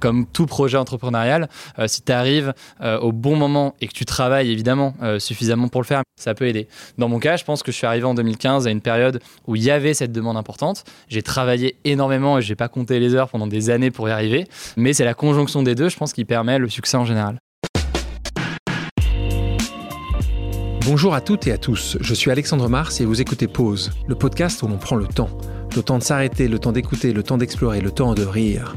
comme tout projet entrepreneurial, euh, si tu arrives euh, au bon moment et que tu travailles évidemment euh, suffisamment pour le faire, ça peut aider. Dans mon cas, je pense que je suis arrivé en 2015 à une période où il y avait cette demande importante. J'ai travaillé énormément et j'ai pas compté les heures pendant des années pour y arriver, mais c'est la conjonction des deux, je pense, qui permet le succès en général. Bonjour à toutes et à tous, je suis Alexandre Mars et vous écoutez Pause, le podcast où l'on prend le temps. Le temps de s'arrêter, le temps d'écouter, le temps d'explorer, le temps de rire.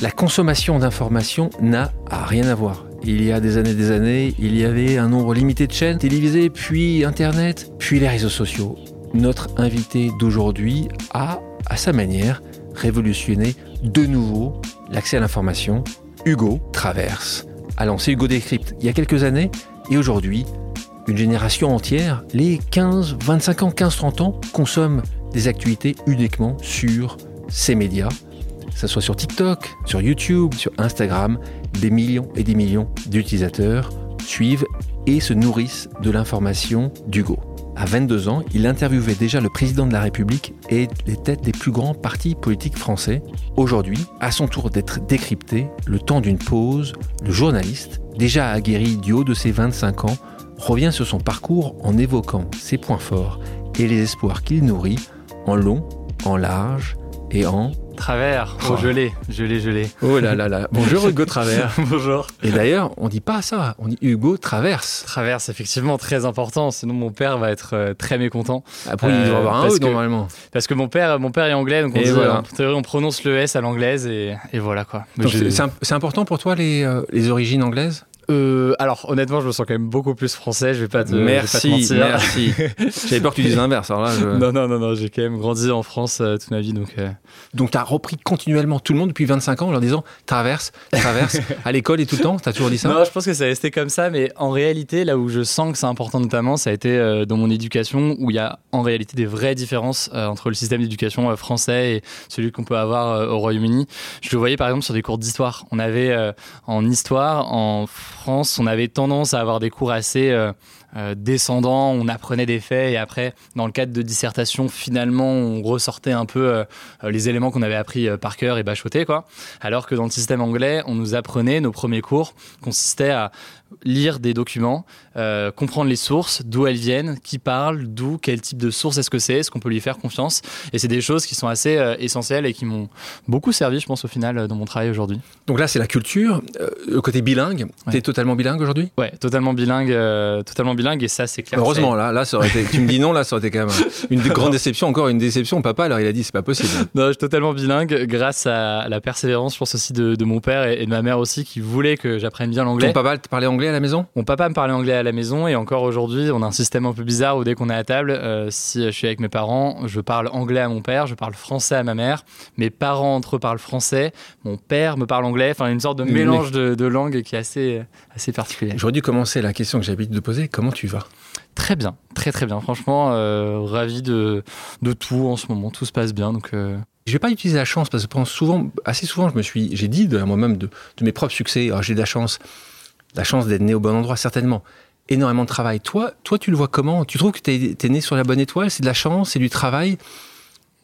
La consommation d'informations n'a rien à voir. Il y a des années des années, il y avait un nombre limité de chaînes télévisées, puis Internet, puis les réseaux sociaux. Notre invité d'aujourd'hui a, à sa manière, révolutionné de nouveau l'accès à l'information. Hugo Traverse a lancé Hugo Décrypte il y a quelques années et aujourd'hui, une génération entière, les 15, 25 ans, 15, 30 ans, consomme des actualités uniquement sur ces médias que ce soit sur TikTok, sur YouTube, sur Instagram, des millions et des millions d'utilisateurs suivent et se nourrissent de l'information d'Hugo. À 22 ans, il interviewait déjà le président de la République et les têtes des plus grands partis politiques français. Aujourd'hui, à son tour d'être décrypté, le temps d'une pause, le journaliste, déjà aguerri du haut de ses 25 ans, revient sur son parcours en évoquant ses points forts et les espoirs qu'il nourrit en long, en large et en Travers, oh, gelé, gelé, gelé. Oh là là là. Bonjour Hugo Travers. Bonjour. Et d'ailleurs, on dit pas ça, on dit Hugo Traverse. Traverse, effectivement, très important, sinon mon père va être euh, très mécontent. Après, il doit avoir un E normalement. Parce que mon père, mon père est anglais, donc on, dit, voilà. on prononce le S à l'anglaise et, voilà quoi. C'est important pour toi les, euh, les origines anglaises? Euh, alors honnêtement, je me sens quand même beaucoup plus français. Je vais pas te, merci, vais pas merci. J'avais peur que tu dises l'inverse. là, Non, non, non, non. J'ai quand même grandi en France euh, toute ma vie, donc. Euh... Donc tu as repris continuellement tout le monde depuis 25 ans en leur disant traverse, traverse à l'école et tout le temps. T'as toujours dit ça? Non, je pense que ça resté comme ça, mais en réalité, là où je sens que c'est important notamment, ça a été euh, dans mon éducation où il y a en réalité des vraies différences euh, entre le système d'éducation français et celui qu'on peut avoir au Royaume-Uni. Je le voyais par exemple sur des cours d'histoire. On avait en histoire en On avait tendance à avoir des cours assez euh, euh, descendants, on apprenait des faits et après, dans le cadre de dissertation, finalement, on ressortait un peu euh, les éléments qu'on avait appris par cœur et bachotés, quoi. Alors que dans le système anglais, on nous apprenait, nos premiers cours consistaient à lire des documents, euh, comprendre les sources, d'où elles viennent, qui parle, d'où, quel type de source est-ce que c'est, est-ce qu'on peut lui faire confiance. Et c'est des choses qui sont assez euh, essentielles et qui m'ont beaucoup servi, je pense, au final, dans mon travail aujourd'hui. Donc là, c'est la culture, euh, le côté bilingue. Tu es totalement bilingue aujourd'hui? Ouais, totalement bilingue, totalement bilingue, et ça, c'est clair. Heureusement, là, là, ça aurait été, tu me dis non, là, ça aurait été quand même une grande déception, encore une déception. Papa, alors il a dit, c'est pas possible. non, je suis totalement bilingue, grâce à la persévérance, je pense aussi, de, mon père et, de ma mère aussi, qui voulaient que j'apprenne bien l'anglais. Ton papa parlait anglais à la maison? Mon papa me parlait anglais à la maison et encore aujourd'hui, on a un système un peu bizarre où dès qu'on est à table, euh, si je suis avec mes parents, je parle anglais à mon père, je parle français à ma mère, mes parents entre eux parlent français, mon père me parle anglais, enfin une sorte de mélange de, langues qui est assez, assez particulier. J'aurais dû commencer la question que j'ai l'habitude de poser, comment tu vas? Très bien, très très bien. Franchement, euh, ravi de, de tout en ce moment, tout se passe bien. Donc, euh, je vais pas utiliser la chance parce que souvent, assez souvent, je me suis, j'ai dit de moi-même de, de, mes propres succès, oh, j'ai de la chance la chance d'être né au bon endroit, certainement. Énormément de travail. Toi, toi tu le vois comment? Tu trouves que tu es, né sur la bonne étoile? C'est de la chance? C'est du travail?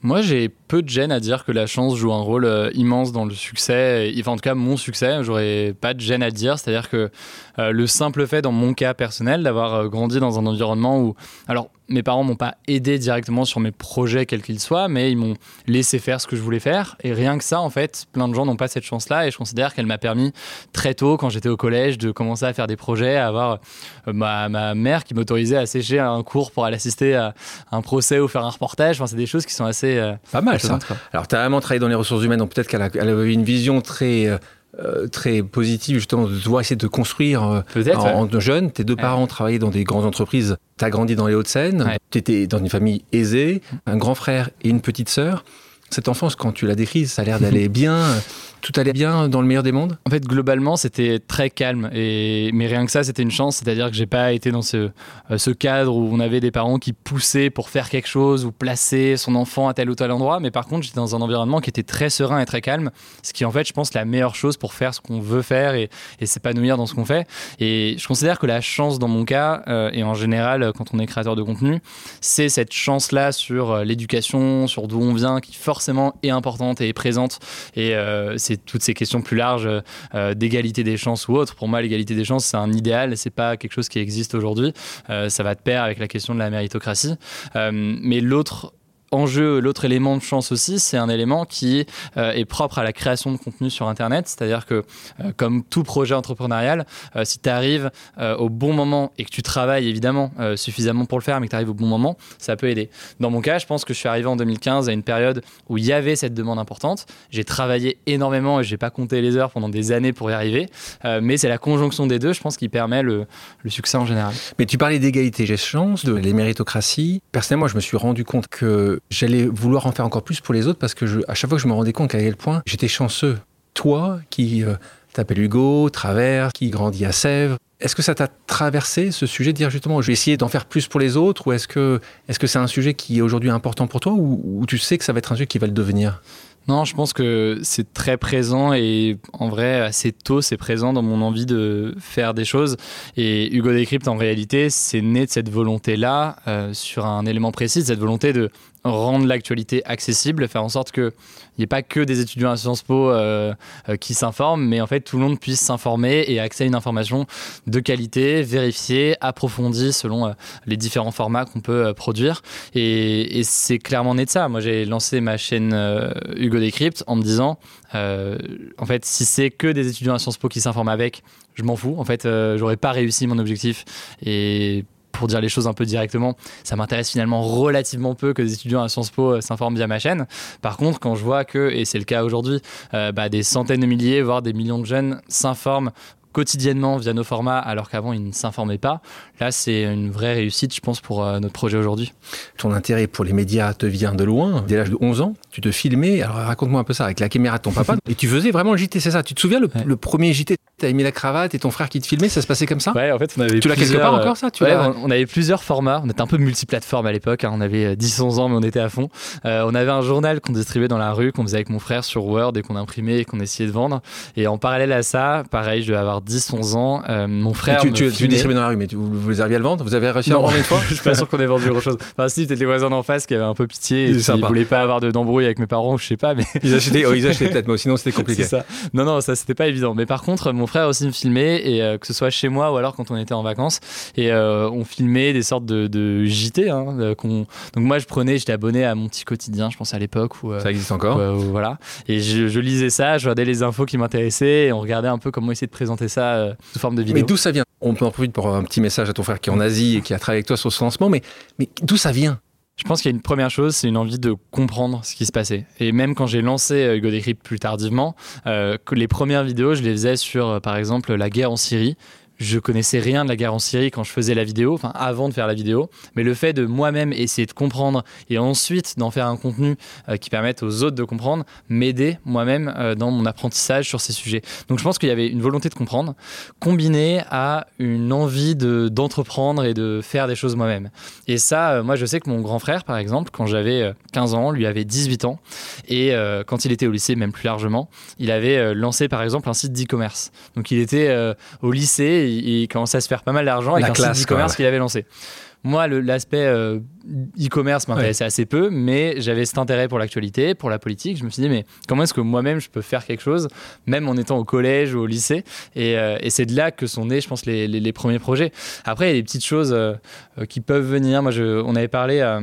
Moi, j'ai peu de gêne à dire que la chance joue un rôle euh, immense dans le succès. Enfin, en tout cas, mon succès, j'aurais pas de gêne à dire. C'est-à-dire que euh, le simple fait, dans mon cas personnel, d'avoir euh, grandi dans un environnement où, alors, mes parents m'ont pas aidé directement sur mes projets quels qu'ils soient, mais ils m'ont laissé faire ce que je voulais faire. Et rien que ça, en fait, plein de gens n'ont pas cette chance-là. Et je considère qu'elle m'a permis très tôt, quand j'étais au collège, de commencer à faire des projets, à avoir euh, ma, ma, mère qui m'autorisait à sécher un cours pour aller assister à un procès ou faire un reportage. Enfin, c'est des choses qui sont assez euh, pas mal ça. Alors, tu as vraiment travaillé dans les ressources humaines, donc peut-être qu'elle avait une vision très euh, euh, très positive justement de devoir essayer de construire euh, en, jeune. Tes deux parents travaillaient dans des grandes entreprises. Tu as grandi dans les Hauts-de-Seine. Tu étais dans une famille aisée, un grand frère et une petite sœur. Cette enfance, quand tu la décris, ça a l'air d'aller bien tout allait bien dans le meilleur des mondes En fait, globalement, c'était très calme. Et... Mais rien que ça, c'était une chance. C'est-à-dire que j'ai pas été dans ce, euh, ce cadre où on avait des parents qui poussaient pour faire quelque chose ou placer son enfant à tel ou tel endroit. Mais par contre, j'étais dans un environnement qui était très serein et très calme. Ce qui en fait, je pense, la meilleure chose pour faire ce qu'on veut faire et, et s'épanouir dans ce qu'on fait. Et je considère que la chance, dans mon cas, euh, et en général, quand on est créateur de contenu, c'est cette chance-là sur euh, l'éducation, sur d'où on vient, qui forcément forcément est importante et est présente. Et c'est toutes ces questions plus larges d'égalité des chances ou autre. Pour moi, l'égalité des chances, c'est un idéal, c'est pas quelque chose qui existe aujourd'hui. ça va de pair avec la question de la méritocratie. mais l'autre enjeu, l'autre élément de chance aussi, c'est un élément qui euh, est propre à la création de contenu sur Internet. C'est-à-dire que, euh, comme tout projet entrepreneurial, euh, si tu arrives au bon moment et que tu travailles évidemment suffisamment pour le faire, mais que tu arrives au bon moment, ça peut aider. Dans mon cas, je pense que je suis arrivé en 2015 à une période où il y avait cette demande importante. J'ai travaillé énormément et j'ai pas compté les heures pendant des années pour y arriver. mais c'est la conjonction des deux, je pense, qui permet le, succès en général. Mais tu parlais d'égalité j'ai chance, de les méritocraties. Personnellement, je me suis rendu compte que j'allais vouloir en faire encore plus pour les autres parce que à chaque fois que je me rendais compte à quel point j'étais chanceux. Toi qui euh, t'appelles Hugo, Travers, qui grandit à Sèvres, est-ce que ça t'a traversé ce sujet de dire justement je vais essayer d'en faire plus pour les autres ou est-ce que est-ce que c'est un sujet qui est aujourd'hui important pour toi ou, tu sais que ça va être un sujet qui va le devenir? Non, je pense que c'est très présent et en vrai, assez tôt, c'est présent dans mon envie de faire des choses. Et Hugo Décrypte, en réalité, c'est né de cette volonté-là, euh, sur un élément précis, cette volonté de rendre l'actualité accessible, faire en sorte qu'il n'y ait pas que des étudiants à Sciences Po euh, euh, qui s'informent, mais en fait tout le monde puisse s'informer et accéder à une information de qualité, vérifiée, approfondie selon euh, les différents formats qu'on peut produire. Et, c'est clairement né de ça. Moi j'ai lancé ma chaîne Hugo Décrypte en me disant, en fait si c'est que des étudiants à Sciences Po qui s'informent avec, je m'en fous. En fait, j'aurais pas réussi mon objectif. Et pour dire les choses un peu directement, ça m'intéresse finalement relativement peu que des étudiants à Sciences Po euh, s'informent via ma chaîne. Par contre, quand je vois que, et c'est le cas aujourd'hui, euh, bah, des centaines de milliers, voire des millions de jeunes s'informent quotidiennement via nos formats alors qu'avant ils ne s'informaient pas. Là, c'est une vraie réussite, je pense, pour euh, notre projet aujourd'hui. Ton intérêt pour les médias te vient de loin. Dès l'âge de 11 ans, tu te filmais. Alors raconte-moi un peu ça avec la caméra de ton papa. et tu faisais vraiment le JT, c'est ça? Tu te souviens le, premier JT T'as mis la cravate et ton frère qui te filmait, ça se passait comme ça? Ouais, en fait, on avait Tu l'as quelque part encore ça? Tu ouais, on, avait plusieurs formats. On était un peu multiplateforme à l'époque. Hein. On avait 10-11 ans, mais on était à fond. Euh, on avait un journal qu'on distribuait dans la rue, qu'on faisait avec mon frère sur Word et qu'on imprimait et qu'on essayait de vendre. Et en parallèle à ça, pareil, je devais avoir 10-11 ans. Euh, mon frère. tu, tu, distribuais dans la rue, mais vous, vous arriviez à le vendre? Vous avez réussi à vendre une fois? Je suis pas sûr qu'on ait vendu grand chose. Enfin, si, peut-être les voisins d'en face qui avaient un peu pitié et qui voulaient pas avoir d'embrouille avec mes parents, je sais pas. Mais... Ils achetaient, oh, ils achetaient peut-être, mais sinon c'était compliqué. ça. Non, non, ça c'était pas évident. Mais par contre, mon frère aussi me filmait, et euh, que ce soit chez moi ou alors quand on était en vacances. Et euh, on filmait des sortes de, JT. Hein, donc moi, je prenais, j'étais abonné à mon petit quotidien, je pense à l'époque. Où, ça existe encore Voilà. Et je, je, lisais ça, je regardais les infos qui m'intéressaient et on regardait un peu comment essayer de présenter ça sous forme de vidéo. Mais d'où ça vient? On peut en profiter pour un petit message à ton frère qui est en Asie et qui a travaillé avec toi sur ce lancement, mais, mais d'où ça vient? Je pense qu'il y a une première chose, c'est une envie de comprendre ce qui se passait. Et même quand j'ai lancé euh, Hugo Décrypte plus tardivement, euh, les premières vidéos, je les faisais sur, euh, par exemple, la guerre en Syrie je connaissais rien de la guerre en Syrie quand je faisais la vidéo, enfin avant de faire la vidéo, mais le fait de moi-même essayer de comprendre et ensuite d'en faire un contenu euh, qui permette aux autres de comprendre, m'aider moi-même euh, dans mon apprentissage sur ces sujets. Donc je pense qu'il y avait une volonté de comprendre, combinée à une envie de, d'entreprendre et de faire des choses moi-même. Et ça, euh, moi je sais que mon grand frère, par exemple, quand j'avais 15 ans, lui avait 18 ans, et quand il était au lycée, même plus largement, il avait lancé par exemple un site d'e-commerce. Donc il était au lycée il, commençait à se faire pas mal d'argent avec un site e-commerce qu'il avait lancé. Moi, l'aspect euh, e-commerce m'intéressait assez peu, mais j'avais cet intérêt pour l'actualité, pour la politique. Je me suis dit, mais comment est-ce que moi-même je peux faire quelque chose, même en étant au collège ou au lycée? Et, euh, c'est de là que sont nés, je pense, les, premiers projets. Après, il y a des petites choses euh, qui peuvent venir. Moi, je, on avait parlé à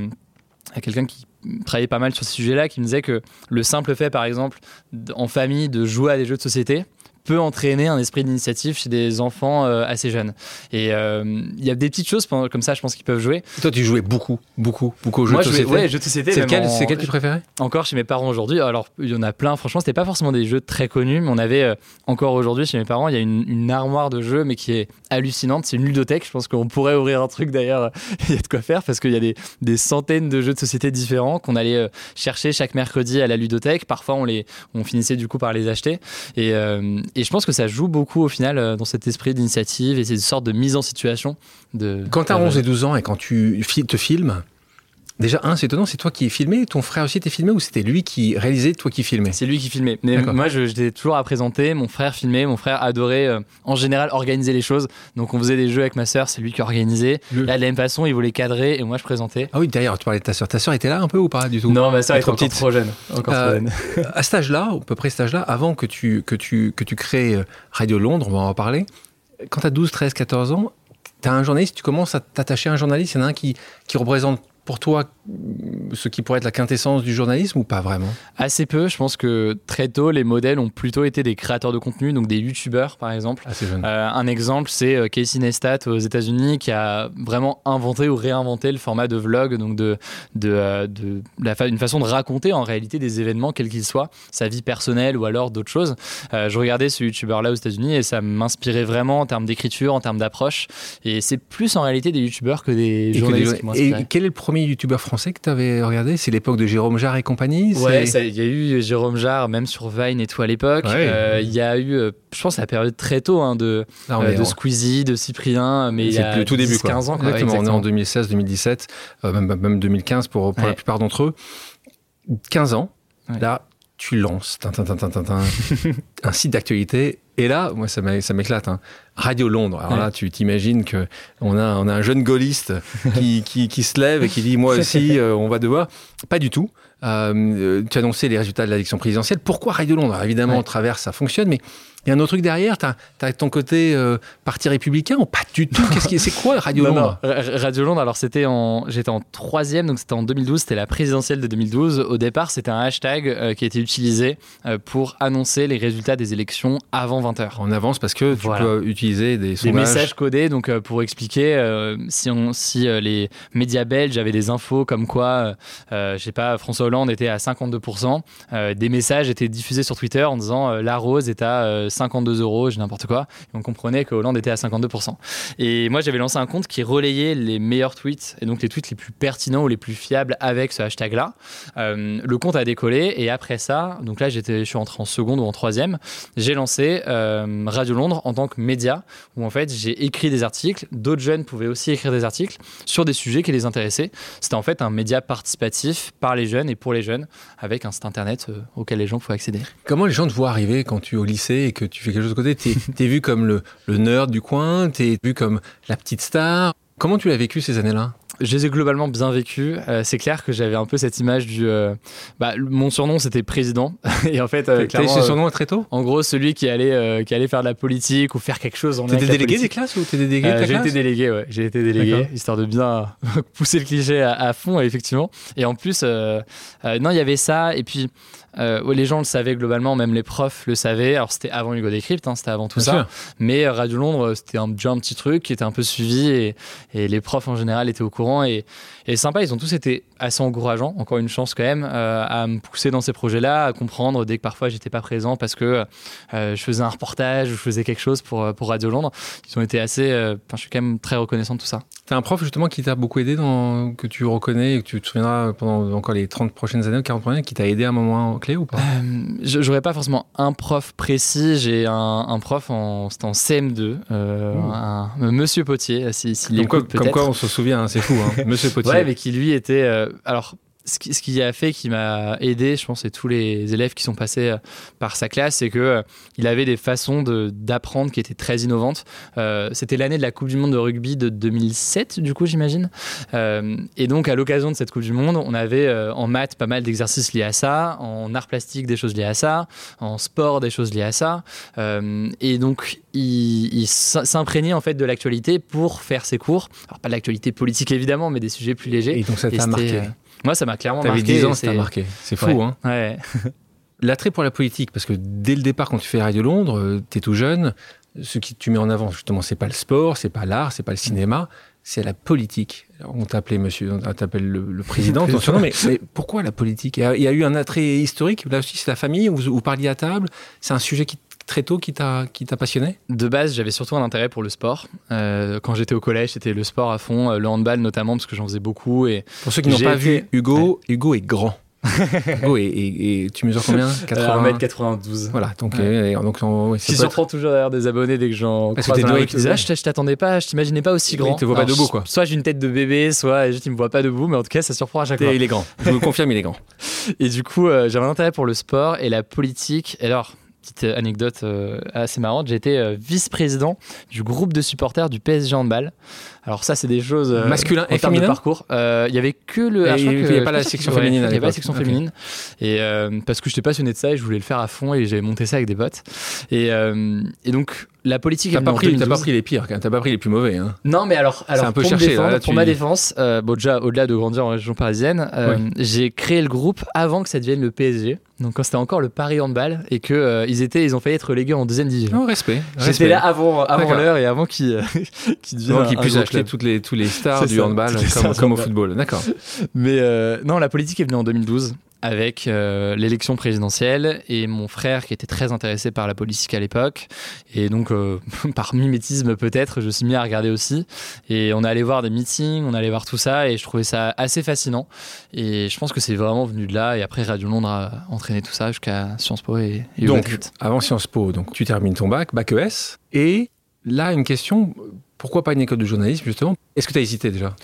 quelqu'un qui travaillait pas mal sur ce sujet-là, qui me disait que le simple fait, par exemple, en famille, de jouer à des jeux de société, peut entraîner un esprit d'initiative chez des enfants euh, assez jeunes. Et euh, il y a des petites choses comme ça, je pense, qu'ils peuvent jouer. toi, tu jouais beaucoup, beaucoup, beaucoup aux jeux de société. Ouais, jeux de société. C'est lequel, en... tu préférais? Encore chez mes parents aujourd'hui. Alors, il y en a plein. Franchement, c'était pas forcément des jeux très connus, mais on avait euh, encore aujourd'hui chez mes parents, il y a une, une, armoire de jeux, mais qui est hallucinante. C'est une ludothèque. Je pense qu'on pourrait ouvrir un truc d'ailleurs. il y a de quoi faire parce qu'il y a des, des, centaines de jeux de société différents qu'on allait chercher chaque mercredi à la ludothèque. Parfois, on les, on finissait du coup par les acheter. Et, et je pense que ça joue beaucoup au final euh, dans cet esprit d'initiative et c'est une sorte de mise en situation. De, quand tu as 11 et 12 ans et quand tu te filmes, Déjà, un, c'est étonnant, c'est toi qui filmé, ton frère aussi était filmé ou c'était lui qui réalisait, toi qui filmais? C'est lui qui filmait. Mais moi, j'étais toujours à présenter, mon frère filmait, mon frère adorait euh, en général organiser les choses. Donc on faisait des jeux avec ma sœur, c'est lui qui organisait. Là, de la même façon, il voulait cadrer et moi je présentais. Ah oui, d'ailleurs, tu parlais de ta sœur. Ta sœur était là un peu ou pas du tout? Non, ma sœur était encore trop jeune. Encore trop jeune. à cet âge-là, à peu près cet âge-là, avant que tu, que, tu, que tu crées euh, Radio Londres, on va en reparler, quand tu as 12, 13, 14 ans, tu as un journaliste, tu commences à t'attacher à un journaliste, il y en a un qui, qui représente pour toi ce qui pourrait être la quintessence du journalisme ou pas vraiment? Assez peu. Je pense que très tôt, les modèles ont plutôt été des créateurs de contenu, donc des youtubeurs par exemple. Assez jeune. Euh, un exemple, c'est euh, Casey Neistat aux États-Unis qui a vraiment inventé ou réinventé le format de vlog, donc de, de, euh, de, la une façon de raconter en réalité des événements, quels qu'ils soient, sa vie personnelle ou alors d'autres choses. je regardais ce youtubeur-là aux États-Unis et ça m'inspirait vraiment en termes d'écriture, en termes d'approche. Et c'est plus en réalité des youtubeurs que des journalistes et quel est le premier youtubeur français? Que tu avais regardé C'est l'époque de Jérôme Jarre et compagnie Ouais, il y a eu Jérôme Jarre, même sur Vine et tout à l'époque. Euh, il y a eu, euh, je pense, la période très tôt hein, de, euh, de Squeezie, de Cyprien, mais a le tout début, 15 ans. exactement, on est en 2016, 2017, même, même 2015 pour, pour la plupart d'entre eux. 15 ans, là, tu lances un site d'actualité. Et là, moi, ça m'éclate. Hein. Radio Londres. Alors là, tu t'imagines qu'on a, on a un jeune gaulliste qui, qui, se lève et qui dit Moi aussi, euh, on va devoir. Pas du tout. Euh, tu annonçais les résultats de l'élection présidentielle. Pourquoi Radio Londres? Évidemment, au travers, ça fonctionne, mais il y a un autre truc derrière, tu as, ton côté euh, parti républicain ou pas du tout? Qu'est-ce qui, C'est quoi Radio Londres? Radio Londres, alors c'était en, j'étais en troisième, donc c'était en 2012, c'était la présidentielle de 2012. Au départ, c'était un hashtag euh, qui a été utilisé euh, pour annoncer les résultats des élections avant 20h. En avance parce que tu peux utiliser des sondages. Des messages codés, donc pour expliquer si, on, si les médias belges avaient des infos comme quoi, je sais pas, François Hollande était à 52%, des messages étaient diffusés sur Twitter en disant la rose est à 52 euros, j'ai n'importe quoi. Et on comprenait que Hollande était à 52%. Et moi, j'avais lancé un compte qui relayait les meilleurs tweets, et donc les tweets les plus pertinents ou les plus fiables avec ce hashtag-là. Euh, le compte a décollé, et après ça, donc là, j'étais, je suis entré en seconde ou en troisième, j'ai lancé euh, Radio Londres en tant que média, où en fait, j'ai écrit des articles. D'autres jeunes pouvaient aussi écrire des articles sur des sujets qui les intéressaient. C'était en fait un média participatif par les jeunes et pour les jeunes, avec un site internet euh, auquel les gens pouvaient accéder. Comment les gens te voient arriver quand tu es au lycée et que tu fais quelque chose de côté. Tu es, vu comme le, le nerd du coin, tu es vu comme la petite star. Comment tu l'as vécu ces années-là? Je les ai globalement bien vécus. Euh, c'est clair que j'avais un peu cette image du. Euh, bah, mon surnom c'était président. et en fait, euh, clairement, ce surnom très tôt? En gros, celui qui allait qui allait faire de la politique ou faire quelque chose. en T'étais délégué des classes ou t'étais délégué J'ai été délégué, ouais. J'ai été délégué histoire de bien pousser le cliché à, à, fond, effectivement. Et en plus, non, il y avait ça. Et puis. Euh, les gens le savaient globalement, même les profs le savaient. Alors c'était avant Hugo Décrypte, hein, c'était avant tout ça. Mais euh, Radio Londres, c'était un, déjà un petit truc qui était un peu suivi et, et les profs en général étaient au courant. Et, et sympa, ils ont tous été assez encourageants, encore une chance quand même, euh, à me pousser dans ces projets-là, à comprendre dès que parfois j'étais pas présent parce que je faisais un reportage ou je faisais quelque chose pour, pour Radio Londres. Ils ont été assez. Je suis quand même très reconnaissant de tout ça. T'as un prof justement qui t'a beaucoup aidé, dans, que tu reconnais et que tu te souviendras pendant encore les 30 prochaines années, 40 prochaines années, qui t'a aidé à un moment clé ou pas? Euh, J'aurais pas forcément un prof précis. J'ai un, prof en, en CM2, euh, un, Monsieur Potier. Si, comme, quoi, comme, quoi, on se souvient, hein, c'est fou, hein, Monsieur Potier. ouais, mais qui lui était. Euh, alors, ce qui, ce qui, a fait, qui m'a aidé, je pense, et tous les élèves qui sont passés euh, par sa classe, c'est que euh, il avait des façons d'apprendre qui étaient très innovantes. Euh, C'était l'année de la Coupe du Monde de rugby de 2007, du coup, j'imagine. Euh, et donc, à l'occasion de cette Coupe du Monde, on avait en maths pas mal d'exercices liés à ça, en art plastique des choses liées à ça, en sport des choses liées à ça. et donc, il, il s'imprégnait en fait de l'actualité pour faire ses cours. Alors, pas de l'actualité politique évidemment, mais des sujets plus légers. Et donc, ça t'a marqué moi, ça m'a clairement marqué. 10 ans, ça t'a marqué. C'est fou, hein ouais. L'attrait pour la politique, parce que dès le départ, quand tu fais Radio Londres, euh, tu es tout jeune, ce qui tu mets en avant, justement, c'est pas le sport, c'est pas l'art, c'est pas le cinéma, c'est la politique. on t'appelait monsieur, on t'appelle le, président, mais, mais, pourquoi la politique? Il y, a, eu un attrait historique, là aussi c'est la famille, vous, vous parliez à table, c'est un sujet qui très tôt qui t'a passionné De base, j'avais surtout un intérêt pour le sport. Euh, quand j'étais au collège, c'était le sport à fond, euh, le handball notamment, parce que j'en faisais beaucoup. Et pour ceux qui n'ont pas vu Hugo, Hugo est grand. oh, et, tu mesures combien? 80... 1m92. Voilà, donc, ouais. donc ouais, ça surprend toujours d'ailleurs des abonnés dès que j'en Parce que t'es ah, je t'attendais pas, je t'imaginais pas aussi grand. Il te voit pas debout quoi. Soit j'ai une tête de bébé, soit juste il me voit pas debout, mais en tout cas ça surprend à chaque fois. Il est grand, je me confirme, il est grand. Et du coup, euh, j'avais un intérêt pour le sport et la politique. alors, petite anecdote euh, assez marrante, été euh, vice-président du groupe de supporters du PSG Handball. Alors ça, c'est des choses euh, masculin et féminin. parcours. Il y avait que le. il n'y avait pas la section féminine. Il n'y avait pas la section féminine. Et parce que j'étais passionné de ça et je voulais le faire à fond et j'avais monté ça avec des potes. Et, et donc la politique. T'as pas, pris, pas pris les pires, t'as pas pris les plus mauvais. Hein. Non, mais alors, alors un peu pour, cherché, défendre, là, pour ma défense, bon déjà au-delà de grandir en région parisienne, j'ai créé le groupe avant que ça devienne le PSG. Donc quand c'était encore le Paris Handball et que euh, ils étaient, ils ont failli être légués en deuxième division. Oh, respect. J'étais là avant, avant l'heure et avant qu'ils euh, qu qu'ils puissent acheter toutes les, tous les stars du handball comme, comme au football. D'accord. Mais euh, non, la politique est venue en 2012 avec euh, l'élection présidentielle et mon frère qui était très intéressé par la politique à l'époque. Et donc, euh, par mimétisme peut-être, je suis mis à regarder aussi. Et on allait voir des meetings, on allait voir tout ça et je trouvais ça assez fascinant. Et je pense que c'est vraiment venu de là. Et après, Radio Londres a entraîné tout ça jusqu'à Sciences Po et, et Donc, avant Sciences Po, donc, tu termines ton bac, bac ES. Et là, une question, pourquoi pas une école de journalisme justement? Est-ce que tu as hésité déjà?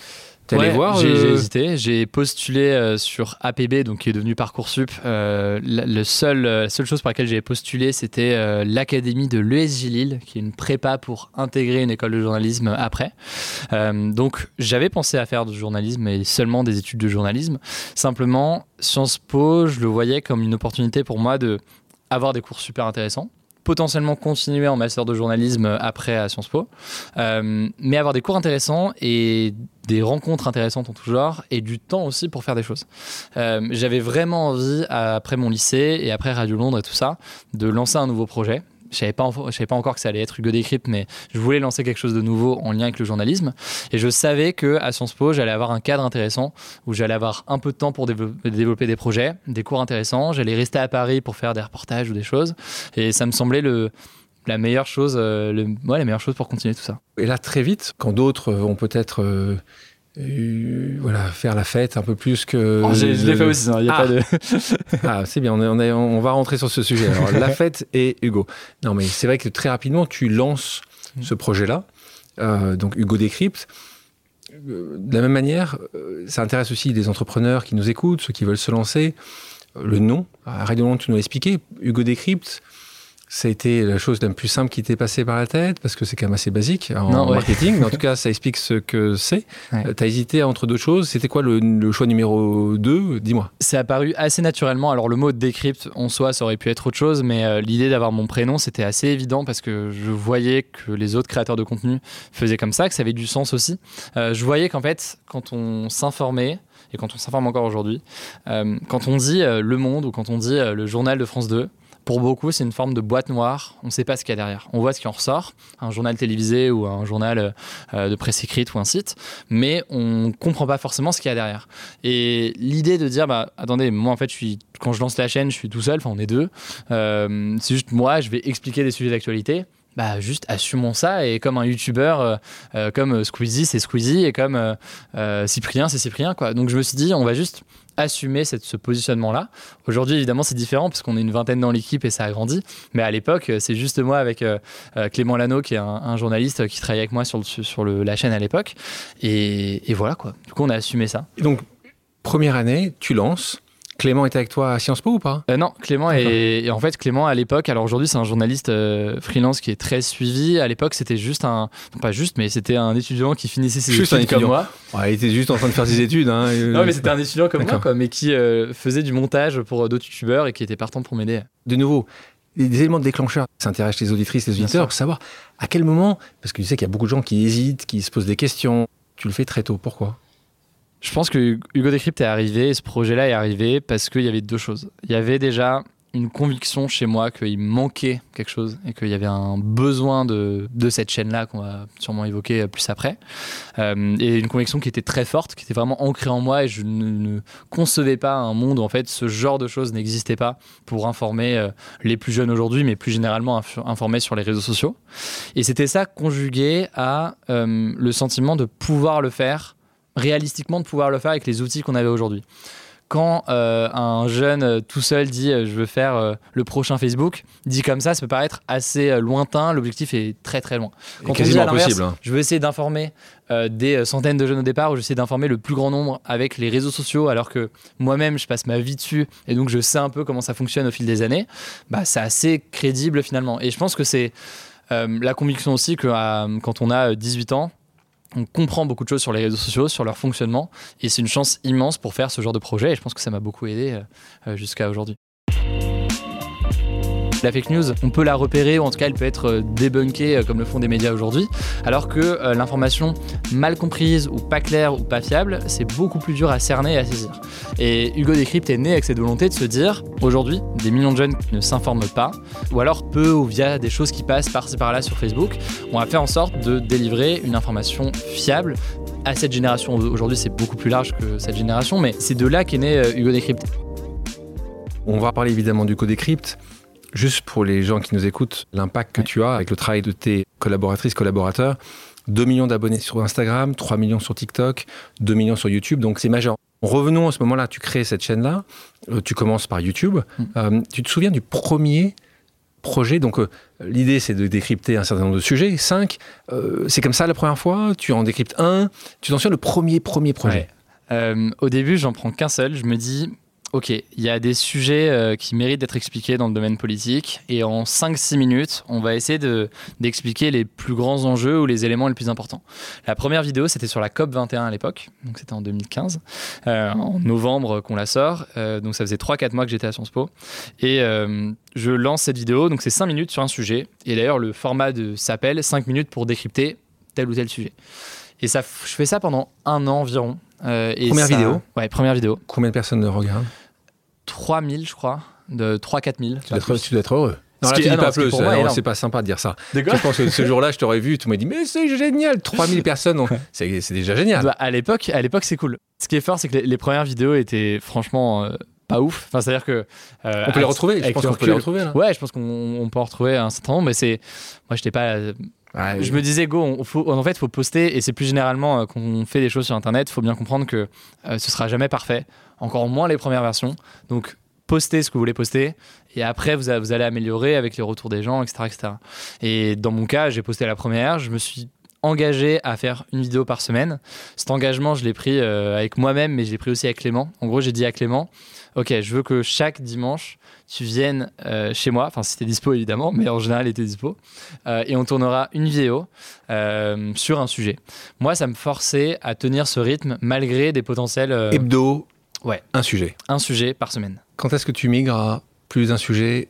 Voir J'ai euh, hésité. J'ai postulé euh, sur APB, donc qui est devenu Parcoursup. Euh, le seul, la seule chose pour laquelle j'ai postulé, c'était l'académie de l'ESJ Lille, qui est une prépa pour intégrer une école de journalisme après. donc j'avais pensé à faire du journalisme et seulement des études de journalisme. Simplement, Sciences Po, je le voyais comme une opportunité pour moi de avoir des cours super intéressants potentiellement continuer en master de journalisme après à Sciences Po, euh, mais avoir des cours intéressants et des rencontres intéressantes en tout genre et du temps aussi pour faire des choses. Euh, j'avais vraiment envie, après mon lycée et après Radio Londres et tout ça, de lancer un nouveau projet je savais pas, je savais pas encore que ça allait être Hugo Décrypte, mais je voulais lancer quelque chose de nouveau en lien avec le journalisme. Et je savais que à Sciences Po, j'allais avoir un cadre intéressant où j'allais avoir un peu de temps pour développer des projets, des cours intéressants. J'allais rester à Paris pour faire des reportages ou des choses. Et ça me semblait le, la meilleure chose, euh, la meilleure chose pour continuer tout ça. Et là, très vite, quand d'autres vont peut-être euh, voilà, faire la fête un peu plus que. Oh, je l'ai fait aussi, il n'y a ah. pas de. ah, c'est bien, on, est, on, va rentrer sur ce sujet. Alors, la fête et Hugo. Non, mais c'est vrai que très rapidement, tu lances mm. ce projet-là, euh, donc Hugo Décrypte. Euh, de la même manière, euh, ça intéresse aussi des entrepreneurs qui nous écoutent, ceux qui veulent se lancer. Le nom, à Radio tu nous l'as expliqué, Hugo Décrypte, ça a été la chose la plus simple qui t'est passée par la tête Parce que c'est quand même assez basique en marketing, mais en tout cas, ça explique ce que c'est. Euh, tu as hésité entre deux choses. C'était quoi le, choix numéro 2 Dis-moi. C'est apparu assez naturellement. Alors, le mot décrypte en soi, ça aurait pu être autre chose, mais euh, l'idée d'avoir mon prénom, c'était assez évident parce que je voyais que les autres créateurs de contenu faisaient comme ça, que ça avait du sens aussi. Euh, je voyais qu'en fait, quand on s'informait, et quand on s'informe encore aujourd'hui, quand on dit Le Monde ou quand on dit le journal de France 2, pour beaucoup, c'est une forme de boîte noire. On ne sait pas ce qu'il y a derrière. On voit ce qui en ressort, un journal télévisé ou un journal euh, de presse écrite ou un site, mais on ne comprend pas forcément ce qu'il y a derrière. Et l'idée de dire, bah, attendez, moi en fait, je suis, quand je lance la chaîne, je suis tout seul, enfin on est deux. Euh, c'est juste moi, je vais expliquer des sujets d'actualité bah, juste assumons ça et comme un youtubeur euh, comme Squeezie c'est Squeezie et comme Cyprien c'est Cyprien quoi donc je me suis dit on va juste assumer cette, ce positionnement-là. Aujourd'hui, évidemment, c'est différent parce qu'on est une vingtaine dans l'équipe et ça a grandi. Mais à l'époque, c'est juste moi avec euh, euh, Clément Lano, qui est un, journaliste qui travaillait avec moi sur, sur la chaîne à l'époque. Et, et, voilà, quoi. Du coup, on a assumé ça. Et donc, première année, tu lances. Clément était avec toi à Sciences Po ou pas? Euh, Non, Clément est en fait Clément à l'époque. Alors aujourd'hui c'est un journaliste euh, freelance qui est très suivi. À l'époque c'était juste un, pas juste, mais c'était un étudiant qui finissait ses juste études comme moi. il était juste en train de faire ses études. Hein, non mais c'était un étudiant comme moi, quoi, mais qui euh, faisait du montage pour d'autres youtubeurs et qui était partant pour m'aider. De nouveau, des éléments de déclencheur. Ça intéresse les auditrices, les auditeurs pour savoir à quel moment, parce que tu sais qu'il y a beaucoup de gens qui hésitent, qui se posent des questions. Tu le fais très tôt. Pourquoi? Je pense que Hugo Décrypte est arrivé, ce projet-là est arrivé parce qu'il y avait deux choses. Il y avait déjà une conviction chez moi qu'il manquait quelque chose et qu'il y avait un besoin de, de cette chaîne-là qu'on va sûrement évoquer plus après. Euh, et une conviction qui était très forte, qui était vraiment ancrée en moi et je ne, concevais pas un monde où en fait ce genre de choses n'existait pas pour informer euh, les plus jeunes aujourd'hui, mais plus généralement informer sur les réseaux sociaux. Et c'était ça conjugué à euh, le sentiment de pouvoir le faire réalistiquement de pouvoir le faire avec les outils qu'on avait aujourd'hui. quand euh, un jeune euh, tout seul dit euh, je veux faire le prochain Facebook, dit comme ça, ça peut paraître assez lointain. L'objectif est très très loin. Quand on dit quasiment à l'inverse, impossible. hein. je veux essayer d'informer euh, des centaines de jeunes au départ, ou j'essaie d'informer le plus grand nombre avec les réseaux sociaux, alors que moi-même je passe ma vie dessus et donc je sais un peu comment ça fonctionne au fil des années. Bah, c'est assez crédible finalement. Et je pense que c'est euh, la conviction aussi que euh, quand on a 18 ans, on comprend beaucoup de choses sur les réseaux sociaux, sur leur fonctionnement, et c'est une chance immense pour faire ce genre de projet, et je pense que ça m'a beaucoup aidé euh, jusqu'à aujourd'hui. La fake news, on peut la repérer, ou en tout cas elle peut être euh, débunkée euh, comme le font des médias aujourd'hui, alors que euh, l'information mal comprise ou pas claire ou pas fiable, c'est beaucoup plus dur à cerner et à saisir. Et Hugo Décrypte est né avec cette volonté de se dire, aujourd'hui, des millions de jeunes ne s'informent pas, ou alors peu ou via des choses qui passent par-ci par-là sur Facebook, on va faire en sorte de délivrer une information fiable à cette génération. Aujourd'hui, c'est beaucoup plus large que cette génération, mais c'est de là qu'est né Hugo Décrypte. On va parler évidemment du Codecrypt. Juste pour les gens qui nous écoutent, l'impact que Ouais. tu as avec le travail de tes collaboratrices, collaborateurs. 2 millions d'abonnés sur Instagram, 3 millions sur TikTok, 2 millions sur YouTube, donc c'est majeur. Revenons à ce moment-là, tu crées cette chaîne-là, euh, tu commences par YouTube. Mm. Euh, tu te souviens du premier projet? Donc euh, l'idée c'est de décrypter un certain nombre de sujets, 5. c'est comme ça la première fois, tu en décryptes un, tu t'en souviens le premier, premier projet? Ouais. Au début, j'en prends qu'un seul. Je me dis, ok, il y a des sujets euh, qui méritent d'être expliqués dans le domaine politique. Et en 5-6 minutes, on va essayer de- d'expliquer les plus grands enjeux ou les éléments les plus importants. La première vidéo, c'était sur la COP 21 à l'époque. Donc c'était en 2015. euh, en novembre qu'on la sort. Euh, donc ça faisait 3-4 mois que j'étais à Sciences Po. Et je lance cette vidéo. Donc c'est 5 minutes sur un sujet. Et d'ailleurs, le format s'appelle 5 minutes pour décrypter tel ou tel sujet. Et ça, je fais ça pendant un an environ. Euh, et Première ça- vidéo Ouais, première vidéo. Combien de personnes le regardent 3000, je crois. De 3-4 000. tu dois, être, tu dois être heureux. Non, Ce là, qui tu dis pas plus. énorme. c'est pas sympa de dire ça. Je pense que ce jour-là, je t'aurais vu, tu m'as dit, mais c'est génial, 3000 personnes, on- c'est déjà génial. Bah, à l'époque, à l'époque, c'est cool. Ce qui est fort, c'est que les, les premières vidéos étaient franchement euh, pas ouf. Enfin, c'est-à-dire que euh, On peut les retrouver, je pense qu'on peut les retrouver là. Ouais, je pense qu'on on peut en retrouver un certain nombre, mais c'est moi, j'étais pas. Ouais, Je me disais, go, on, faut, en fait, il faut poster, et c'est plus généralement euh, quand on fait des choses sur Internet, il faut bien comprendre que euh, ce sera jamais parfait, encore moins les premières versions. Donc, postez ce que vous voulez poster, et après, vous, a- vous allez améliorer avec les retours des gens, etc. etc. Et dans mon cas, j'ai posté la première, je me suis engagé à faire une vidéo par semaine. Cet engagement, je l'ai pris euh, avec moi-même, mais je l'ai pris aussi avec Clément. En gros, j'ai dit à Clément, ok, je veux que chaque dimanche, tu viennes euh, chez moi, enfin si t'es dispo évidemment, mais en général, il était dispo, euh, et on tournera une vidéo euh, sur un sujet. Moi, ça me forçait à tenir ce rythme malgré des potentiels Hebdo, Ouais. un sujet. un sujet par semaine. Quand est-ce que tu migres à plus d'un sujet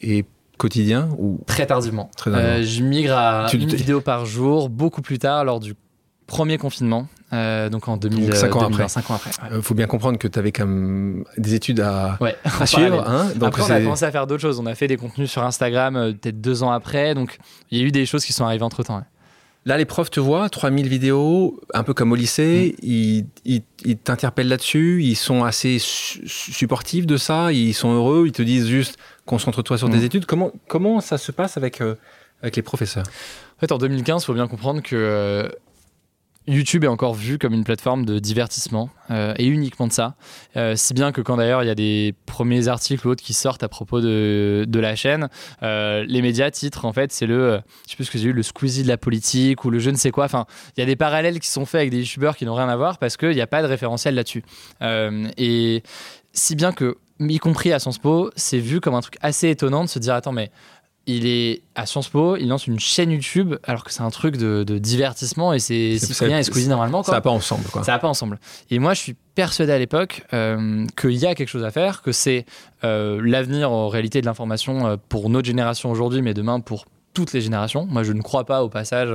et quotidien ou Très tardivement. Très tardivement. Je migre à Tu- une vidéo par jour, beaucoup plus tard, lors du premier confinement, euh, donc en 2000, Donc, cinq ans 2020, après. cinq ans après. ouais. euh, faut bien comprendre que tu avais quand même des études à, Ouais, à suivre. hein, donc après, on a commencé à faire d'autres choses. On a fait des contenus sur Instagram euh, peut-être deux ans après. Donc, il y a eu des choses qui sont arrivées entre temps. Là, les profs te voient, 3000 vidéos, un peu comme au lycée, Mm. ils, ils- ils t'interpellent là-dessus, ils sont assez su- supportifs de ça, ils sont heureux, ils te disent juste concentre-toi sur tes Mm. études. Comment, comment ça se passe avec, euh, avec les professeurs? En fait, en 2015, il faut bien comprendre que euh, YouTube est encore vu comme une plateforme de divertissement euh, et uniquement de ça. Euh, si bien que quand d'ailleurs il y a des premiers articles ou autres qui sortent à propos de, de la chaîne, euh, les médias titrent en fait c'est le, je sais plus ce que j'ai eu, le Squeezie de la politique ou le je ne sais quoi. Enfin, il y a des parallèles qui sont faits avec des youtubeurs qui n'ont rien à voir parce qu'il n'y a pas de référentiel là-dessus. Et si bien que, y compris à Sciences Po, c'est vu comme un truc assez étonnant de se dire attends mais il est à Sciences Po, il lance une chaîne YouTube alors que c'est un truc de, de divertissement et c'est Cyprien et Squeezie normalement. Ça Quoi. va pas ensemble, quoi. Ça va pas ensemble. Et moi, je suis persuadé à l'époque euh, qu'il y a quelque chose à faire, que c'est euh, l'avenir en réalité de l'information euh, pour notre génération aujourd'hui, mais demain pour toutes les générations. Moi, je ne crois pas au passage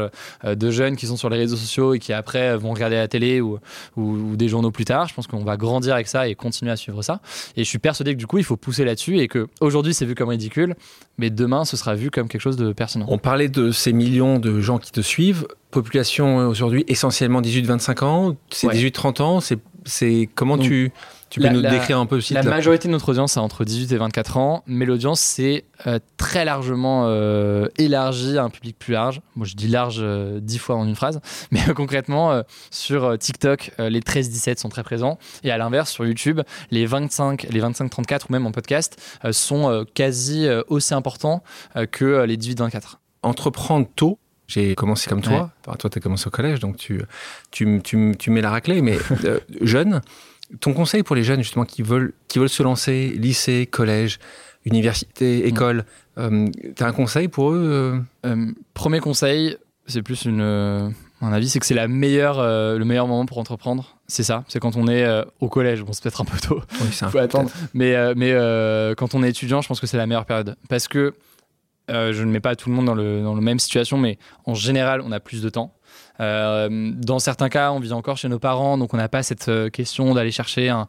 euh, de jeunes qui sont sur les réseaux sociaux et qui après vont regarder la télé ou, ou, ou des journaux plus tard. Je pense qu'on va grandir avec ça et continuer à suivre ça. Et je suis persuadé que du coup, il faut pousser là-dessus et que aujourd'hui, c'est vu comme ridicule, mais demain, ce sera vu comme quelque chose de pertinent. On parlait de ces millions de gens qui te suivent. Population euh, aujourd'hui essentiellement 18-25 ans. C'est Ouais. 18-30 ans. C'est, c'est comment Donc- tu Tu peux nous décrire un peu aussi La majorité de notre audience, c'est entre 18 et 24 ans, mais l'audience, c'est euh, très largement euh, élargi à un public plus large. Moi, je dis large dix fois en une phrase, mais concrètement, sur TikTok, les 13-17 sont très présents, et à l'inverse, sur YouTube, les 25, les 25-34 ou même en podcast sont quasi aussi importants que les 18-24. Entreprendre tôt, j'ai commencé comme toi. toi, tu as commencé au collège, donc tu, tu, tu, tu mets la raclée. Mais euh, jeune, ton conseil pour les jeunes justement qui veulent, qui veulent se lancer, lycée, collège, université, mm. école, euh, tu as un conseil pour eux euh? Premier conseil, c'est plus une, un avis, c'est que c'est la meilleure, le meilleur moment pour entreprendre. C'est ça, c'est quand on est au collège. Bon, c'est peut-être un peu tôt. Oui, c'est un peu attendre. Mais, mais quand on est étudiant, je pense que c'est la meilleure période. Parce que euh, je ne mets pas tout le monde dans, le, dans la même situation, mais en général, on a plus de temps. Euh, dans certains cas, on vit encore chez nos parents, donc on n'a pas cette euh, question d'aller chercher un,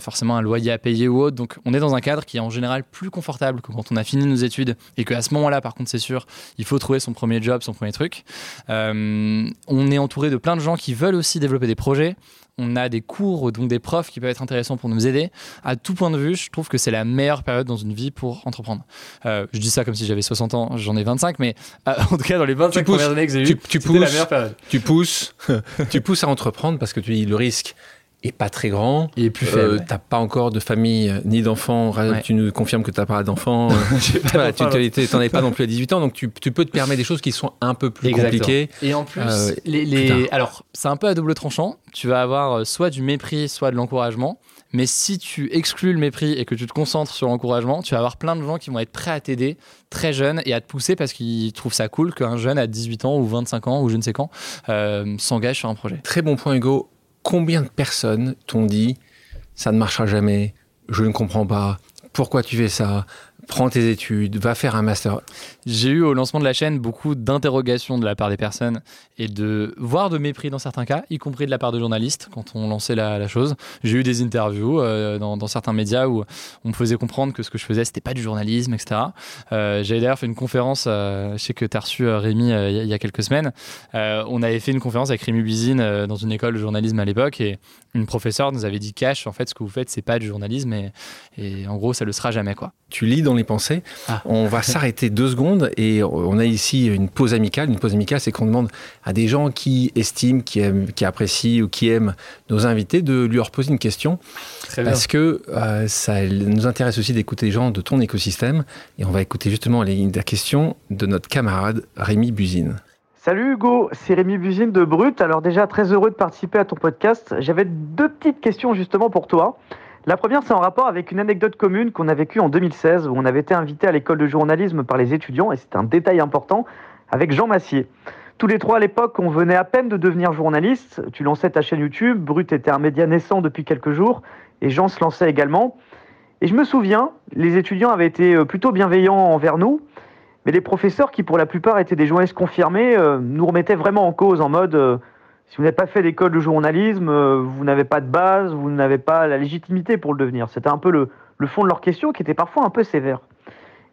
forcément un loyer à payer ou autre. Donc on est dans un cadre qui est en général plus confortable que quand on a fini nos études et qu'à ce moment-là, par contre, c'est sûr, il faut trouver son premier job, son premier truc. on est entouré de plein de gens qui veulent aussi développer des projets on a des cours, donc des profs qui peuvent être intéressants pour nous aider. À tout point de vue, je trouve que c'est la meilleure période dans une vie pour entreprendre. Euh, je dis ça comme si j'avais 60 ans, j'en ai 25, mais euh, en tout cas, dans les 25 premières années que j'ai eues, c'était la meilleure période. Tu pousses, tu pousses à entreprendre parce que tu dis le risque est pas très grand. Il est plus faible. Euh, t'as pas encore de famille ni d'enfants. Tu nous confirmes que t'as pas d'enfants. voilà, tu n'en es pas non plus à 18 ans, donc tu, peux te permettre des choses qui sont un peu plus compliquées. Et en plus, euh, les, alors c'est un peu à double tranchant. Tu vas avoir euh, soit du mépris, soit de l'encouragement. Mais si tu exclus le mépris et que tu te concentres sur l'encouragement, tu vas avoir plein de gens qui vont être prêts à t'aider très jeune et à te pousser parce qu'ils trouvent ça cool qu'un jeune à 18 ans ou 25 ans ou je ne sais quand s'engage sur un projet. Très bon point Hugo combien de personnes t'ont dit ça ne marchera jamais, je ne comprends pas, pourquoi tu fais ça, prends tes études, va faire un master? J'ai eu au lancement de la chaîne beaucoup d'interrogations de la part des personnes et de voire de mépris dans certains cas, y compris de la part de journalistes quand on lançait la, chose. J'ai eu des interviews euh, dans, certains médias où on me faisait comprendre que ce que je faisais c'était pas du journalisme, etc. Euh, J'avais d'ailleurs fait une conférence, euh, je sais que tu as reçu euh, Rémi il y, a quelques semaines. on avait fait une conférence avec Rémi Bizine dans une école de journalisme à l'époque et une professeure nous avait dit cash en fait ce que vous faites c'est pas du journalisme et, et en gros ça le sera jamais quoi. Tu lis dans les pensées. Ah. On va s'arrêter deux secondes et on a ici une pause amicale. Une pause amicale, c'est qu'on demande à des gens qui estiment, qui, aiment, qui apprécient ou qui aiment nos invités de lui poser une question. parce que euh, ça nous intéresse aussi d'écouter les gens de ton écosystème. Et on va écouter justement la question de notre camarade Rémi Buzine. Salut Hugo, c'est Rémi Buzine de Brut. Alors déjà très heureux de participer à ton podcast. J'avais deux petites questions justement pour toi. La première, c'est en rapport avec une anecdote commune qu'on a vécue en 2016, où on avait été invité à l'école de journalisme par les étudiants, et c'est un détail important, avec Jean Massier. Tous les trois à l'époque, on venait à peine de devenir journaliste. Tu lançais ta chaîne YouTube, Brut était un média naissant depuis quelques jours, et Jean se lançait également. Et je me souviens, les étudiants avaient été euh, plutôt bienveillants envers nous, mais les professeurs, qui pour la plupart étaient des journalistes confirmés, euh, nous remettaient vraiment en cause en mode euh, si vous n'avez pas fait d'école de journalisme, euh, vous n'avez pas de base, vous n'avez pas la légitimité pour le devenir. C'était un peu le, fond de leur question qui était parfois un peu sévère.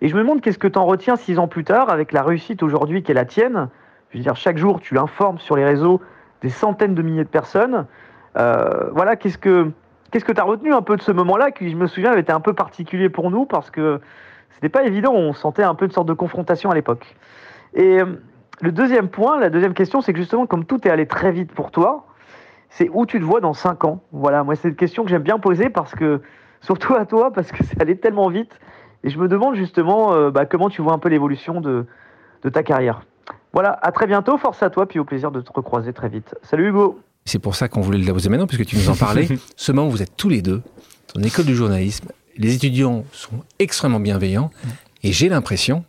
Et je me demande qu'est-ce que tu en retiens six ans plus tard avec la réussite aujourd'hui qui est la tienne. Je veux dire, chaque jour, tu informes sur les réseaux des centaines de milliers de personnes. Euh, voilà, qu'est-ce que qu'est-ce que tu as retenu un peu de ce moment-là qui, je me souviens, avait été un peu particulier pour nous parce que c'était pas évident. On sentait un peu une sorte de confrontation à l'époque. Et le deuxième point, la deuxième question, c'est que justement, comme tout est allé très vite pour toi, c'est où tu te vois dans 5 ans? Voilà, moi, c'est une question que j'aime bien poser parce que, surtout à toi, parce que c'est allé tellement vite. Et je me demande justement euh, bah, comment tu vois un peu l'évolution de, de ta carrière. Voilà, à très bientôt, force à toi, puis au plaisir de te recroiser très vite. Salut Hugo C'est pour ça qu'on voulait le poser maintenant, puisque tu nous en parlais. Ce moment, vous êtes tous les deux dans l'école du journalisme. Les étudiants sont extrêmement bienveillants. Et j'ai l'impression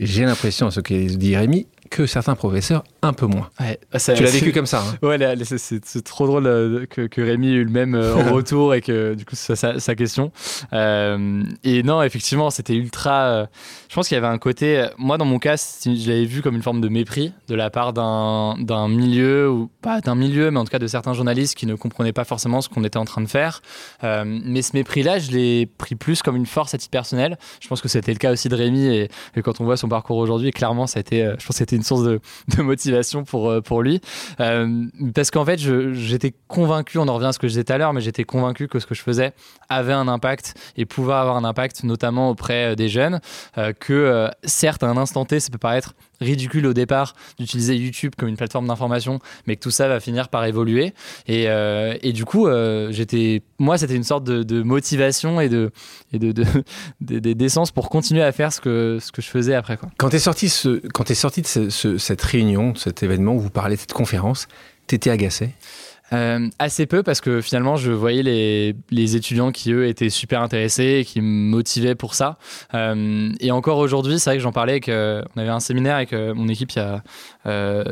j'ai l'impression, ce que dit Rémi, que certains professeurs un peu moins. Ouais, bah, tu l'as vécu comme ça. Hein. Ouais, c'est trop drôle euh, que, que, Rémi ait eu le même euh, en retour et que du coup, c'est sa, sa, question. Euh, et non, effectivement, c'était ultra. je pense qu'il y avait un côté. Moi, dans mon cas, je l'avais vu comme une forme de mépris de la part d'un milieu, ou pas d'un milieu, mais en tout cas de certains journalistes qui ne comprenaient pas forcément ce qu'on était en train de faire. mais ce mépris-là, je l'ai pris plus comme une force à titre personnel. Je pense que c'était le cas aussi de Rémi et, et, quand on voit son parcours aujourd'hui, clairement, ça a été, je pense que c'était une source de, motivation pour, pour lui. parce qu'en fait, j'étais convaincu, on en revient à ce que je disais tout à l'heure, mais j'étais convaincu que ce que je faisais avait un impact et pouvait avoir un impact, notamment auprès des jeunes. que certes, à un instant T, ça peut paraître ridicule au départ d'utiliser YouTube comme une plateforme d'information, mais que tout ça va finir par évoluer. Et, euh, et du coup, euh, j'étais, moi, c'était une sorte de, motivation et de, et de, d'essence pour continuer à faire ce que, ce que je faisais après. Quand tu es sorti, ce, quand es sorti de cette réunion, de cet événement où vous parlez de cette conférence, tu étais agacé? Euh, assez peu parce que finalement je voyais les, les, étudiants qui eux étaient super intéressés et qui me motivaient pour ça. Euh, et encore aujourd'hui, c'est vrai que j'en parlais, avec, euh, on avait un séminaire avec mon équipe il y, a,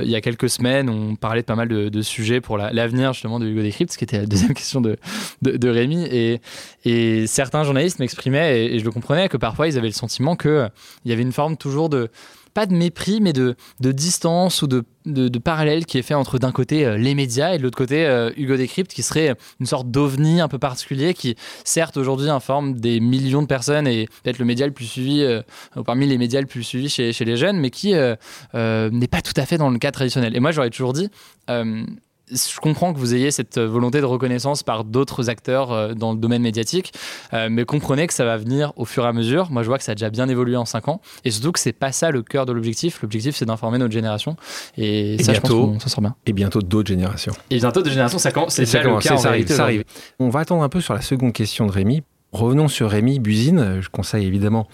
il y a quelques semaines, on parlait de pas mal de, de sujets pour l'avenir justement de Hugo ce qui était la deuxième question de, de, de Rémi. Et, et, certains journalistes m'exprimaient, et, je le comprenais, que parfois ils avaient le sentiment qu'il y avait une forme toujours de pas de mépris, mais de, distance ou de, parallèle qui est fait entre d'un côté euh, les médias et de l'autre côté euh, Hugo Décrypte, qui serait une sorte d'ovni un peu particulier qui, certes, aujourd'hui informe des millions de personnes et peut-être le média le plus suivi, euh, parmi les médias le plus suivis chez, chez les jeunes, mais qui n'est pas tout à fait dans le cas traditionnel. Et moi, j'aurais toujours dit, je comprends que vous ayez cette volonté de reconnaissance par d'autres acteurs euh, dans le domaine médiatique, euh, mais comprenez que ça va venir au fur et à mesure. Moi, je vois que ça a déjà bien évolué en 5 ans, et surtout que c'est pas ça le cœur de l'objectif. L'objectif, c'est d'informer notre génération, et, ça, bientôt, je pense ça sort bien. Et bientôt d'autres générations. Et bientôt d'autres générations, ça, c'est déjà le cas ça, arrive, ça arrive. On va attendre un peu sur la seconde question de Rémi. Revenons sur Rémi Buzine. Je conseille évidemment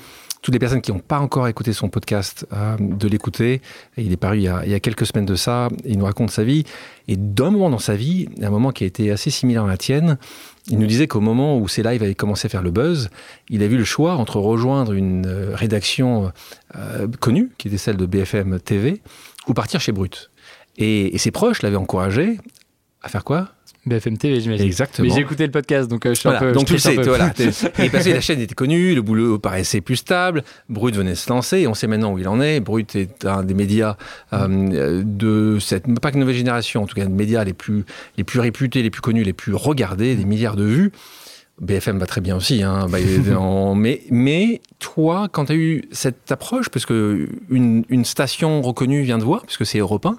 toutes les personnes qui n'ont pas encore écouté son podcast euh, de l'écouter. Il est paru il y, a, quelques semaines de ça. Il nous raconte sa vie. Et d'un moment dans sa vie, un moment qui a été assez similaire à la tienne, il nous disait qu'au moment où ses lives avaient commencé à faire le buzz, il a vu le choix entre rejoindre une euh, rédaction euh, connue, qui était celle de BFM TV, ou partir chez Brut. Et, et ses proches l'avaient encouragé à faire quoi? BFM TV, j'imagine. Exactement. Mais j'ai écouté le podcast, donc euh, je suis un peu. Donc tu sais, voilà. et parce que la chaîne était connue, le boulot paraissait plus stable, Brut venait de se lancer, et on sait maintenant où il en est. Brut est un des médias euh, de cette, pas que nouvelle génération, en tout cas, des médias les plus, les plus réputés, les plus connus, les plus regardés, des milliards de vues. BFM va très bien aussi, hein, bah, mais, mais toi, quand tu as eu cette approche, parce que une, une, station reconnue vient de voir, puisque c'est Europe 1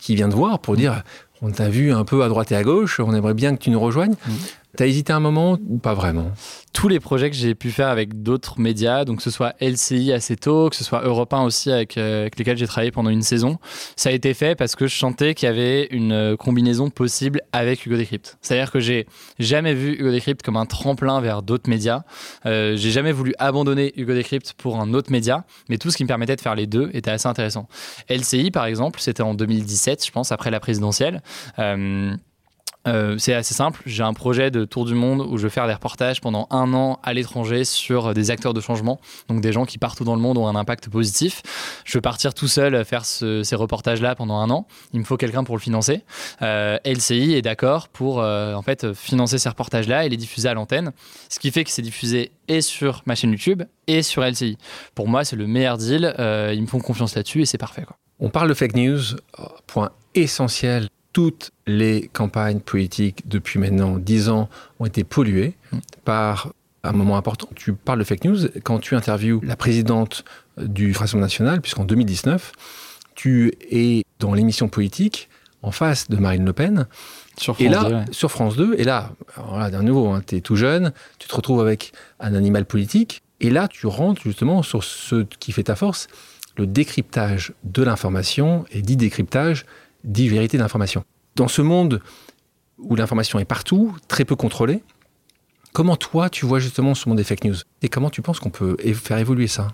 qui vient de voir pour dire on t'a vu un peu à droite et à gauche, on aimerait bien que tu nous rejoignes. Mm. T'as hésité un moment ou pas vraiment? Tous les projets que j'ai pu faire avec d'autres médias, donc que ce soit LCI assez tôt, que ce soit Europe 1 aussi avec, euh, avec lesquels j'ai travaillé pendant une saison, ça a été fait parce que je sentais qu'il y avait une euh, combinaison possible avec Hugo Decrypt. C'est-à-dire que j'ai jamais vu Hugo Decrypt comme un tremplin vers d'autres médias. Euh, j'ai jamais voulu abandonner Hugo Decrypt pour un autre média, mais tout ce qui me permettait de faire les deux était assez intéressant. LCI par exemple, c'était en 2017, je pense, après la présidentielle. Euh, euh, c'est assez simple. J'ai un projet de tour du monde où je vais faire des reportages pendant un an à l'étranger sur des acteurs de changement, donc des gens qui partout dans le monde ont un impact positif. Je vais partir tout seul faire ces reportages-là pendant un an. Il me faut quelqu'un pour le financer. Euh, LCI est d'accord pour euh, en fait financer ces reportages-là et les diffuser à l'antenne, ce qui fait que c'est diffusé et sur ma chaîne YouTube et sur LCI. Pour moi, c'est le meilleur deal. ils me font confiance là-dessus et c'est parfait. On parle de fake news, point essentiel toutes les campagnes politiques depuis maintenant 10 ans ont été polluées par un moment important. Tu parles de fake news quand tu interviews la présidente du Rassemblement national, puisqu'en 2019, tu es dans l'émission politique en face de Marine Le Pen. Sur France et là, 2, sur France 2, et là, voilà, d'un nouveau, hein, tu es tout jeune, tu te retrouves avec un animal politique, et là, tu rentres justement sur ce qui fait ta force, le décryptage de l'information, et dit décryptage, dit vérité d'information. Dans ce monde où l'information est partout, très peu contrôlée, Comment toi, tu vois justement ce monde des fake news? Et comment tu penses qu'on peut faire évoluer ça?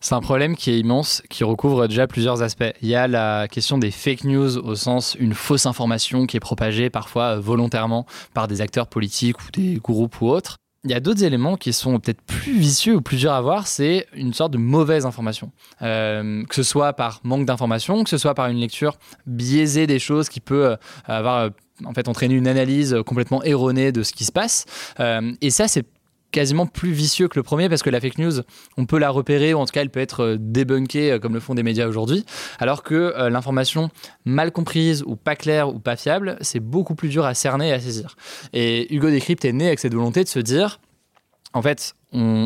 C'est un problème qui est immense, qui recouvre déjà plusieurs aspects. Il y a la question des fake news au sens une fausse information qui est propagée parfois volontairement par des acteurs politiques ou des groupes ou autres. Il y a d'autres éléments qui sont peut-être plus vicieux ou plus durs à voir, c'est une sorte de mauvaise information. Euh, que ce soit par manque d'information, que ce soit par une lecture biaisée des choses qui peut euh, avoir euh, en fait entraîné une analyse complètement erronée de ce qui se passe. et ça, c'est quasiment plus vicieux que le premier parce que la fake news, on peut la repérer ou en tout cas elle peut être euh, débunkée euh, comme le font des médias aujourd'hui, alors que euh, l'information mal comprise ou pas claire ou pas fiable, c'est beaucoup plus dur à cerner et à saisir. Et Hugo Décrypte est né avec cette volonté de se dire en fait,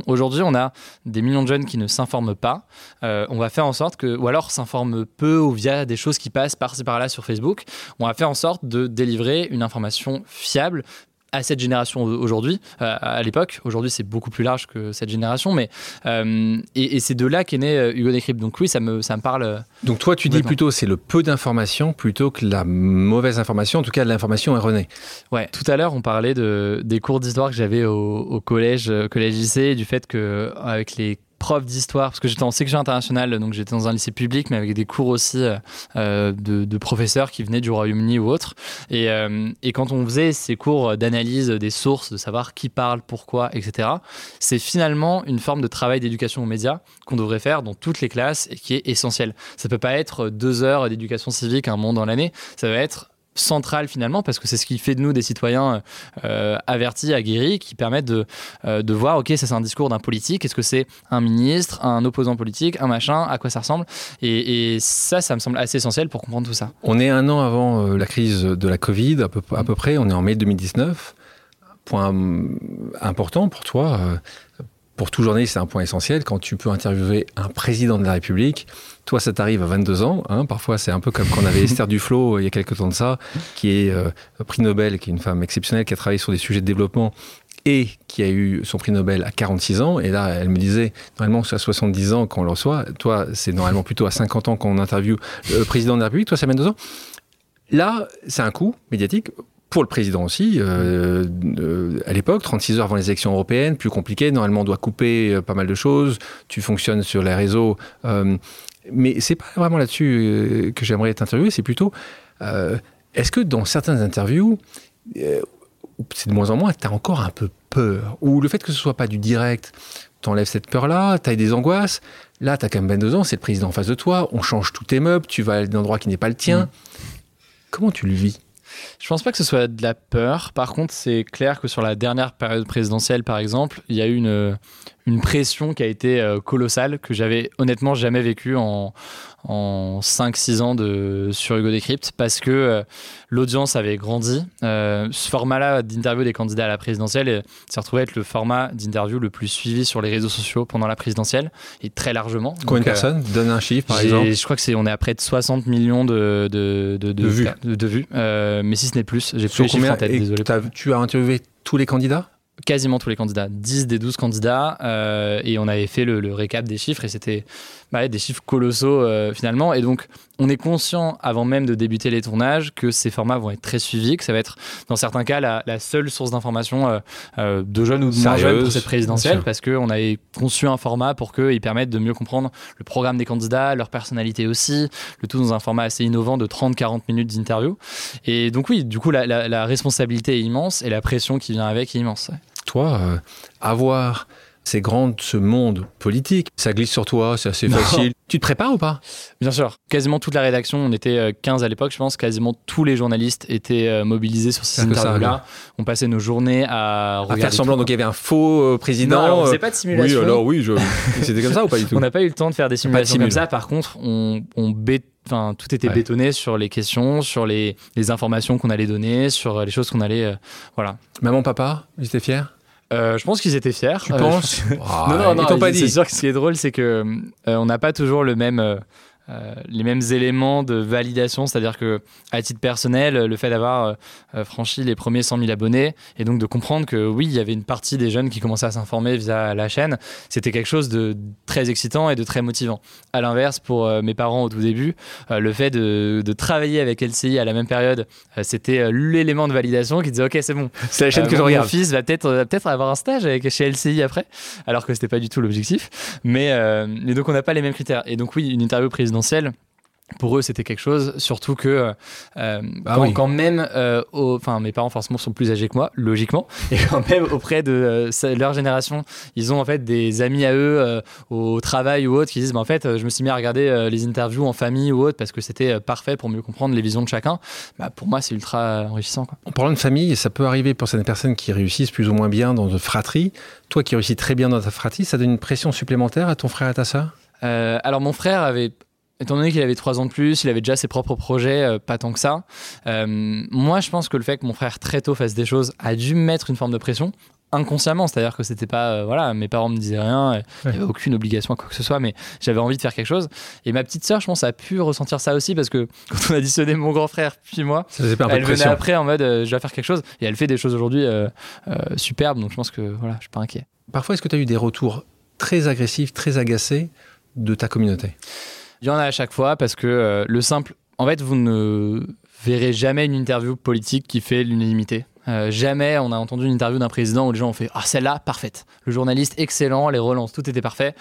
aujourd'hui, on a des millions de jeunes qui ne s'informent pas. On va faire en sorte que, ou alors s'informent peu ou via des choses qui passent par-ci par-là sur Facebook. On va faire en sorte de délivrer une information fiable, à cette génération aujourd'hui, euh, à l'époque. Aujourd'hui, c'est beaucoup plus large que cette génération, mais euh, et, c'est de là qu'est né euh, Hugo Décrypte. Donc oui, ça me, ça me parle. Donc toi, tu dis plutôt c'est le peu d'informations plutôt que la mauvaise information, en tout cas l'information erronée. Ouais. Tout à l'heure, on parlait de, des cours d'histoire que j'avais au, au, collège, collège lycée, du fait que avec les prof d'histoire, parce que j'étais en section internationale, donc j'étais dans un lycée public, mais avec des cours aussi euh, euh, de, professeurs qui venaient du Royaume-Uni ou autre. Et, euh, et, quand on faisait ces cours d'analyse des sources, de savoir qui parle, pourquoi, etc., c'est finalement une forme de travail d'éducation aux médias qu'on devrait faire dans toutes les classes et qui est essentiel. Ça peut pas être deux heures d'éducation civique un moment dans l'année, ça va être centrale finalement, parce que c'est ce qui fait de nous des citoyens euh, avertis, aguerris, qui permettent de, euh, de voir, ok, ça c'est un discours d'un politique, est-ce que c'est un ministre, un opposant politique, un machin, à quoi ça ressemble? Et, ça, ça me semble assez essentiel pour comprendre tout ça. On est un an avant euh, la crise de la Covid, à peu, à peu près, on est en mai 2019. Point important pour toi, pour tout journaliste, c'est un point essentiel. Quand tu peux interviewer un président de la République, toi, ça t'arrive à 22 ans. Hein. Parfois, c'est un peu comme quand on avait Esther Duflo euh, il y a quelques temps de ça, qui est euh, prix Nobel, qui est une femme exceptionnelle, qui a travaillé sur des sujets de développement et qui a eu son prix Nobel à 46 ans. Et là, elle me disait, normalement, c'est à 70 ans qu'on le reçoit. Toi, c'est normalement plutôt à 50 ans qu'on interviewe le président de la République. Toi, ça 22 ans. Là, c'est un coût médiatique pour le président aussi, euh, euh, à l'époque, 36 heures avant les élections européennes, plus compliqué. Normalement, on doit couper euh, pas mal de choses. Tu fonctionnes sur les réseaux. Mais c'est pas vraiment là-dessus que j'aimerais t'interviewer. C'est plutôt, est-ce que dans certaines interviews, c'est de moins en moins, tu as encore un peu peur? Ou le fait que ce soit pas du direct, t'enlèves cette peur-là, tu as des angoisses. Là, tu as quand même 22 ans, c'est le président en face de toi, on change tous tes meubles, tu vas à un endroit qui n'est pas le tien. Mmh. Comment tu le vis? Je pense pas que ce soit de la peur. Par contre, c'est clair que sur la dernière période présidentielle, par exemple, il y a eu une, une pression qui a été euh, colossale, que j'avais honnêtement jamais vécu en, en 5-6 ans de, sur Hugo Décrypte, parce que euh, l'audience avait grandi. Euh, ce format-là d'interview des candidats à la présidentielle s'est retrouvé être le format d'interview le plus suivi sur les réseaux sociaux pendant la présidentielle, et très largement. Combien de personnes? Donne un chiffre, par exemple. Je crois que c'est on est à près de 60 millions de, de, de, de vues. De, vues. mais si ce n'est plus, j'ai plus les chiffres en tête, désolé. tu as interviewé tous les candidats? Quasiment tous les candidats, 10 des 12 candidats, euh, et on avait fait le, récap des chiffres, et c'était bah, des chiffres colossaux euh, finalement. Et donc, on est conscient, avant même de débuter les tournages, que ces formats vont être très suivis, que ça va être, dans certains cas, la, seule source d'information euh, de jeunes ou de moins jeunes pour cette présidentielle, parce qu'on avait conçu un format pour qu'ils permettent de mieux comprendre le programme des candidats, leur personnalité aussi, le tout dans un format assez innovant de 30-40 minutes d'interview. Et donc oui, du coup, la, la, responsabilité est immense, et la pression qui vient avec est immense toi, euh, avoir ces grands, ce monde politique, ça glisse sur toi, c'est assez facile. Tu te prépares ou pas? Bien sûr. Quasiment toute la rédaction, on était 15 euh, à l'époque, je pense, quasiment tous les journalistes étaient euh, mobilisés sur ces interviews-là. On passait nos journées à, à faire semblant. Donc il y avait un faux président. Non, on faisait pas de simulation. Oui, alors oui, c'était comme ça ou pas du tout? On n'a pas eu le temps de faire des simulations comme ça. Par contre, on, on Enfin, tout était bétonné sur les questions, sur les, les informations qu'on allait donner, sur les choses qu'on allait. voilà. Maman, papa, ils étaient fiers? Euh, je pense qu'ils étaient fiers. Tu penses? Ah, Non, non, non. Pas dit. C'est sûr que ce qui est drôle, c'est que euh, on n'a pas toujours le même euh, les mêmes éléments de validation, c'est-à-dire que à titre personnel, le fait d'avoir euh, euh, franchi les premiers 100 000 abonnés et donc de comprendre que oui, il y avait une partie des jeunes qui commençaient à s'informer via la chaîne, c'était quelque chose de très excitant et de très motivant. À l'inverse, pour mes parents au tout début, le fait de, de, travailler avec LCI à la même période, c'était l'élément de validation qui disait ok c'est bon, c'est la chaîne que je regarde. Mon fils va peut-être peut-être avoir un stage avec chez LCI après, alors que c'était pas du tout l'objectif. Mais, donc on n'a pas les mêmes critères. Et donc oui, une interview pour eux, c'était quelque chose, surtout que euh, ah quand, même, euh, enfin mes parents forcément sont plus âgés que moi, logiquement, et quand même auprès de euh, leur génération, ils ont en fait des amis à eux au travail ou autre qui disent, bah, en fait, je me suis mis à regarder les interviews en famille ou autre parce que c'était parfait pour mieux comprendre les visions de chacun. Bah, pour moi, c'est ultra enrichissant. En parlant de famille, ça peut arriver pour certaines personnes qui réussissent plus ou moins bien dans une fratrie. Toi qui réussis très bien dans ta fratrie, ça donne une pression supplémentaire à ton frère et à ta sœur? Alors mon frère avait Étant donné qu'il avait trois ans de plus, il avait déjà ses propres projets, euh, pas tant que ça. Euh, moi, je pense que le fait que mon frère très tôt fasse des choses a dû me mettre une forme de pression. inconsciemment, c'est-à-dire que c'était pas, euh, voilà, mes parents me disaient rien, il n'y avait aucune obligation à quoi que ce soit, mais j'avais envie de faire quelque chose. Et ma petite sœur, je pense, a pu ressentir ça aussi parce que quand on a additionné mon grand frère puis moi, elle venait après en mode, je vais faire quelque chose, et elle fait des choses aujourd'hui superbes, donc je pense que voilà, je suis pas inquiet. Parfois, est-ce que tu as eu des retours très agressifs, très agacés de ta communauté? Il y en a à chaque fois parce que le simple, en fait, vous ne verrez jamais une interview politique qui fait l'unanimité. Euh, jamais on a entendu une interview d'un président où les gens ont fait Ah, celle-là, parfaite. Le journaliste, excellent, les relances, tout était parfait.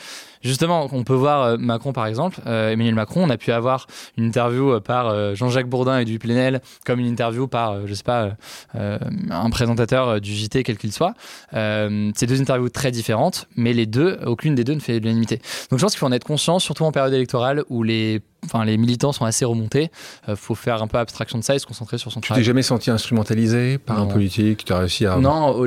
Justement, on peut voir euh, Macron par exemple, euh, Emmanuel Macron, on a pu avoir une interview par Jean-Jacques Bourdin et du Plenel, comme une interview par, je sais pas, un présentateur du JT, quel qu'il soit. c'est deux interviews très différentes, mais les deux, aucune des deux ne fait l'unanimité. Donc je pense qu'il faut en être conscient, surtout en période électorale où les enfin les militants sont assez remontés. Il faut faire un peu abstraction de ça et se concentrer sur son travail. Tu t'es jamais senti instrumentalisé par un politique Tu as réussi à. Non,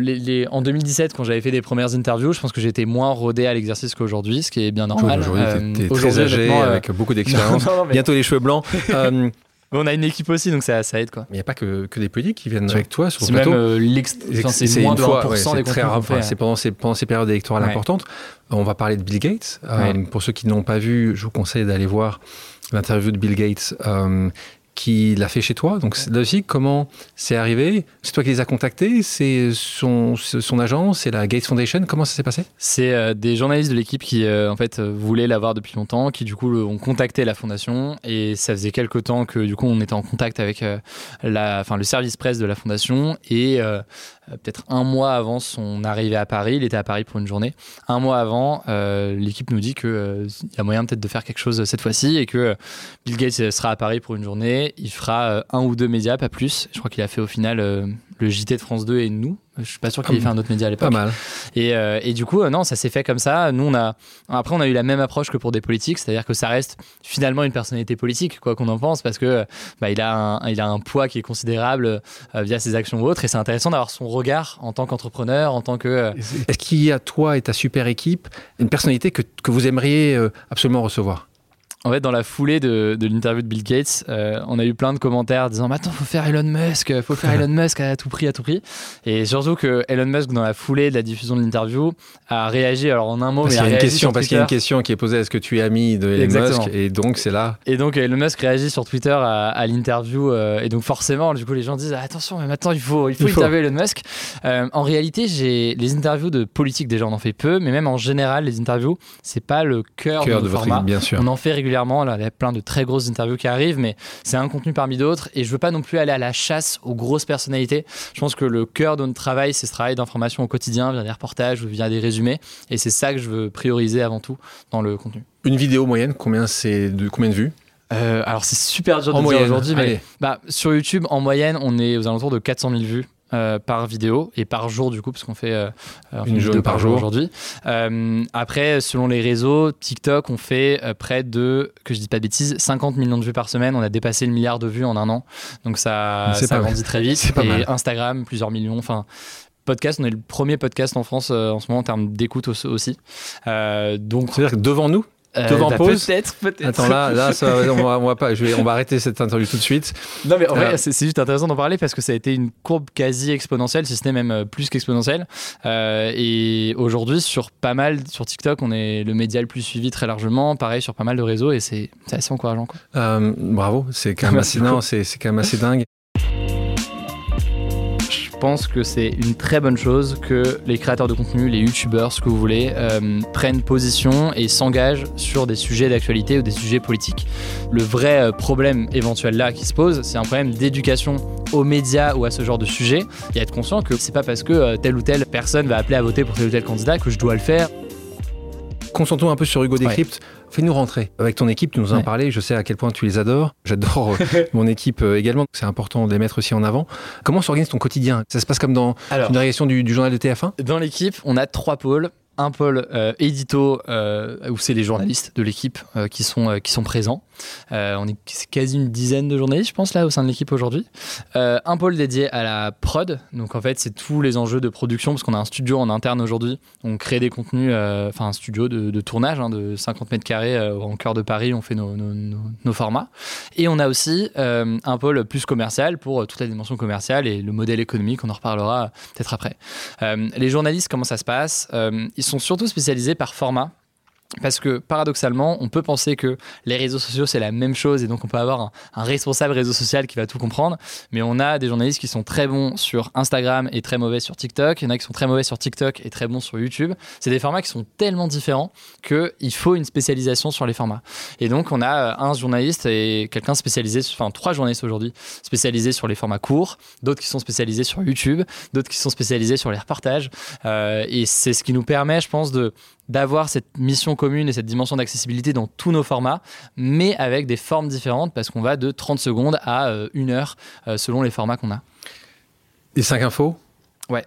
en 2017, quand j'avais fait des premières interviews, je pense que j'étais moins rodé à l'exercice qu'aujourd'hui, ce qui est bien normal. Aujourd'hui, tu es, très âgé, euh, avec beaucoup d'expérience. Bientôt les cheveux blancs. Euh, on a une équipe aussi, donc ça, ça aide. Quoi. Il n'y a pas que, que des politiques qui viennent avec toi sur le plateau. Euh, c'est moins de 1% des très rare. C'est pendant ces, pendant ces périodes électorales importantes. On va parler de Bill Gates. pour ceux qui n'ont pas vu, je vous conseille d'aller voir l'interview de Bill Gates qui l'a fait chez toi. Donc là aussi, comment c'est arrivé? C'est toi qui les as contactés? C'est son, son agent? C'est la Gates Foundation? Comment ça s'est passé? C'est euh, des journalistes de l'équipe qui euh, en fait euh, voulaient l'avoir depuis longtemps, qui du coup ont contacté la fondation. Et ça faisait quelques temps que du coup on était en contact avec la, enfin, le service presse de la fondation. Et peut-être un mois avant son arrivée à Paris, il était à Paris pour une journée. Un mois avant, l'équipe nous dit qu'il y a moyen peut-être de faire quelque chose cette fois-ci et que Bill Gates sera à Paris pour une journée il fera euh, un ou deux médias, pas plus. Je crois qu'il a fait au final euh, le JT de France 2 et nous. Je suis pas sûr qu'il ait fait un autre média à l'époque. Pas mal. Et, euh, et du coup, non, ça s'est fait comme ça. Nous, on a après, on a eu la même approche que pour des politiques, c'est-à-dire que ça reste finalement une personnalité politique, quoi qu'on en pense, parce que bah, il a un, il a un poids qui est considérable via ses actions ou autres, et c'est intéressant d'avoir son regard en tant qu'entrepreneur, en tant que. Est-ce qu'il y a toi et ta super équipe une personnalité que, que vous aimeriez absolument recevoir? En fait, dans la foulée de, de l'interview de Bill Gates, euh, on a eu plein de commentaires disant "Attends, faut faire Elon Musk, faut faire Elon Musk à tout prix, à tout prix." Et surtout que Elon Musk, dans la foulée de la diffusion de l'interview, a réagi alors en un mot, parce mais il y a une question, parce qu'il y a une question qui est posée "Est-ce que tu es ami de Elon Musk Et donc c'est là. Et donc Elon Musk réagit sur Twitter à, à l'interview, euh, et donc forcément, du coup, les gens disent "Attention, mais maintenant il faut, il faut, interviewer Elon Musk." Euh, en réalité, j'ai les interviews de politique déjà, on en fait peu, mais même en général, les interviews, c'est pas le cœur, de, votre format. bien sûr. On en fait régulièrement. Là, il y a plein de très grosses interviews qui arrivent, mais c'est un contenu parmi d'autres. Et je veux pas non plus aller à la chasse aux grosses personnalités. Je pense que le cœur de notre travail, c'est ce travail d'information au quotidien via des reportages ou via des résumés. Et c'est ça que je veux prioriser avant tout dans le contenu. Une vidéo moyenne, combien c'est de combien de vues? Euh, alors c'est super dur de dire aujourd'hui, mais bah, sur YouTube en moyenne on est aux alentours de 400 000 vues euh, par vidéo et par jour du coup parce qu'on fait euh, une vidéo par, jour aujourd'hui. Euh, après selon les réseaux, TikTok on fait près de que je dis pas de bêtises 50 millions de vues par semaine. On a dépassé le milliard de vues en un an, donc ça ça grandit très vite. et Instagram plusieurs millions. Enfin podcast, on est le premier podcast en France en ce moment en termes d'écoute aussi. donc c'est à dire que devant nous euh, devant bah, pause Peut-être, peut-être. Attends, là, là on, va, on, va, pas, je vais, on va arrêter cette interview tout de suite. Non, mais en vrai, euh, c'est, juste intéressant d'en parler parce que ça a été une courbe quasi exponentielle, si ce n'est même euh, plus qu'exponentielle. et aujourd'hui, sur pas mal, sur TikTok, on est le média le plus suivi très largement. Pareil sur pas mal de réseaux et c'est, assez encourageant. Quoi. bravo, c'est quand même assez, non, c'est quand même assez dingue. Je pense que c'est une très bonne chose que les créateurs de contenu, les youtubeurs, ce que vous voulez, euh, prennent position et s'engagent sur des sujets d'actualité ou des sujets politiques. Le vrai euh, problème éventuel là qui se pose, c'est un problème d'éducation aux médias ou à ce genre de sujet et être conscient que c'est pas parce que euh, telle ou telle personne va appeler à voter pour tel ou tel candidat que je dois le faire. Concentrons un peu sur Hugo Décrypte. Fais-nous rentrer. Avec ton équipe, tu nous en parlais, je sais à quel point tu les adores. J'adore euh, mon équipe euh, également. C'est important de les mettre aussi en avant. Comment s'organise ton quotidien? Ça se passe comme dans une réaction du, journal de TF1 Dans l'équipe, on a trois pôles un pôle euh, édito où c'est les journalistes de l'équipe qui, sont, qui sont présents. On est quasi une dizaine de journalistes, je pense, là, au sein de l'équipe aujourd'hui. un pôle dédié à la prod. Donc, en fait, c'est tous les enjeux de production, parce qu'on a un studio en interne aujourd'hui. On crée des contenus, enfin, un studio de, tournage hein, de 50 mètres carrés en cœur de Paris. On fait nos formats. Et on a aussi un pôle plus commercial pour toute la dimension commerciale et le modèle économique. On en reparlera peut-être après. les journalistes, comment ça se passe? Ils sont surtout spécialisés par format. Parce que paradoxalement, on peut penser que les réseaux sociaux c'est la même chose et donc on peut avoir un, responsable réseau social qui va tout comprendre. Mais on a des journalistes qui sont très bons sur Instagram et très mauvais sur TikTok. Il y en a qui sont très mauvais sur TikTok et très bons sur YouTube. C'est des formats qui sont tellement différents qu'il faut une spécialisation sur les formats. Et donc on a un journaliste et quelqu'un spécialisé, enfin trois journalistes aujourd'hui spécialisés sur les formats courts, d'autres qui sont spécialisés sur YouTube, d'autres qui sont spécialisés sur les reportages. Euh, et c'est ce qui nous permet, je pense, de d'avoir cette mission commune et cette dimension d'accessibilité dans tous nos formats, mais avec des formes différentes parce qu'on va de 30 secondes à 1 euh, heure euh, selon les formats qu'on a. Les 5 infos? Ouais.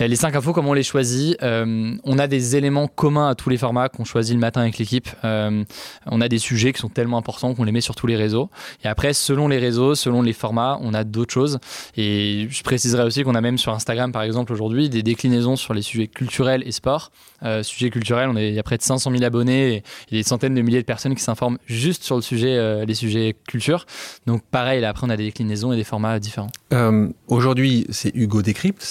Euh, les cinq infos, comment on les choisit euh, On a des éléments communs à tous les formats qu'on choisit le matin avec l'équipe. Euh, on a des sujets qui sont tellement importants qu'on les met sur tous les réseaux. Et après, selon les réseaux, selon les formats, on a d'autres choses. Et je préciserai aussi qu'on a même sur Instagram, par exemple, aujourd'hui, des déclinaisons sur les sujets culturels et sport. Euh, sujet culturel, on est, il y a près de 500 000 abonnés et, et des centaines de milliers de personnes qui s'informent juste sur le sujet, les sujets culture. Donc pareil, là, après, on a des déclinaisons et des formats différents. aujourd'hui, c'est Hugo Décrypte,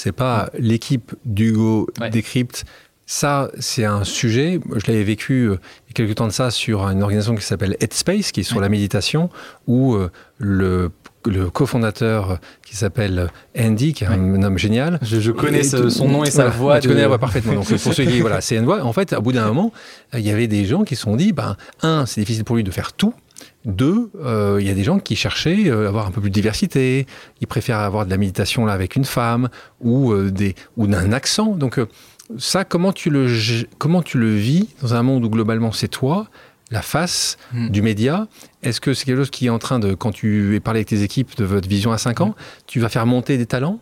l'équipe d'Hugo Décrypte. Ça, c'est un sujet, je l'avais vécu euh, il y a quelques temps de ça sur une organisation qui s'appelle Headspace, qui est sur la méditation, où euh, le le cofondateur qui s'appelle Andy, qui est un homme génial. Je, connais son nom et sa voix. Tu connais la voix parfaitement. Donc, pour ceux qui, voilà, c'est une voix. En fait, au bout d'un moment, il y avait des gens qui se sont dit, ben, un, c'est difficile pour lui de faire tout. Deux, euh, il y a des gens qui cherchaient à euh, avoir un peu plus de diversité. Ils préfèrent avoir de la méditation là avec une femme ou euh, des ou d'un accent. Donc ça, comment tu le comment tu le vis dans un monde où globalement c'est toi la face hmm. du média? Est-ce que c'est quelque chose qui est en train de, quand tu es parlé avec tes équipes de votre vision à 5 ans, hmm. tu vas faire monter des talents?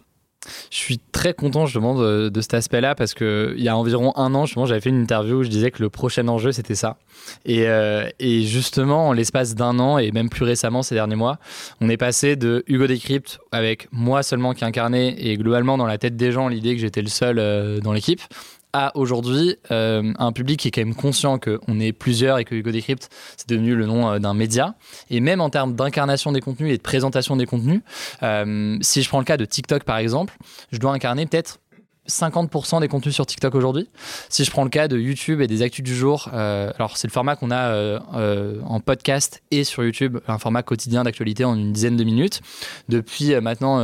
Je suis très content justement de, de cet aspect-là parce que il y a environ un an, justement, j'avais fait une interview où je disais que le prochain enjeu c'était ça. Et, euh, et, justement, en l'espace d'un an et même plus récemment ces derniers mois, on est passé de Hugo Decrypt avec moi seulement qui incarnait et globalement dans la tête des gens l'idée que j'étais le seul euh, dans l'équipe à aujourd'hui euh, un public qui est quand même conscient qu'on est plusieurs et que Hugo Decrypt c'est devenu le nom euh, d'un média. Et même en termes d'incarnation des contenus et de présentation des contenus euh, si je prends le cas de TikTok par exemple je dois incarner peut-être 50% des contenus sur TikTok aujourd'hui. Si je prends le cas de YouTube et des actus du jour, euh, alors c'est le format qu'on a euh, euh, en podcast et sur YouTube, un format quotidien d'actualité en une dizaine de minutes. Depuis maintenant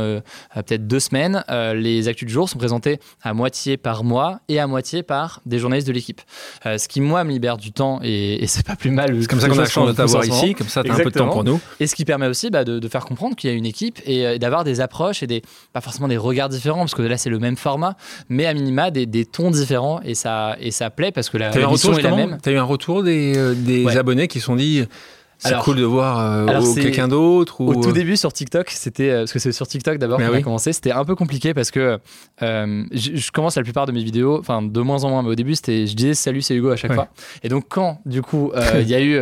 peut-être deux semaines, les actus du jour sont présentés à moitié par mois et à moitié par des journalistes de l'équipe. ce qui moi me libère du temps et, et c'est pas plus mal. C'est comme ça qu'on a la chance de t'avoir ici, comme ça tu as un peu de temps pour nous. Et ce qui permet aussi bah, de, de, faire comprendre qu'il y a une équipe et d'avoir des approches et des pas forcément des regards différents parce que là c'est le même format mais à minima des, des, tons différents et ça, et ça plaît parce que la, mission est la même. Tu as eu un retour des, euh, des abonnés qui sont dit c'est cool de voir euh, quelqu'un d'autre. Au tout début sur TikTok, c'était euh, parce que c'est sur TikTok d'abord qu'on a commencé. C'était un peu compliqué parce que euh, je, commence la plupart de mes vidéos, enfin de moins en moins, mais au début c'était, je disais salut c'est Hugo à chaque fois. Et donc quand du coup il y a eu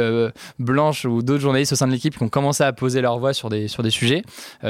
Blanche ou d'autres journalistes au sein de l'équipe qui ont commencé à poser leur voix sur des sur des sujets,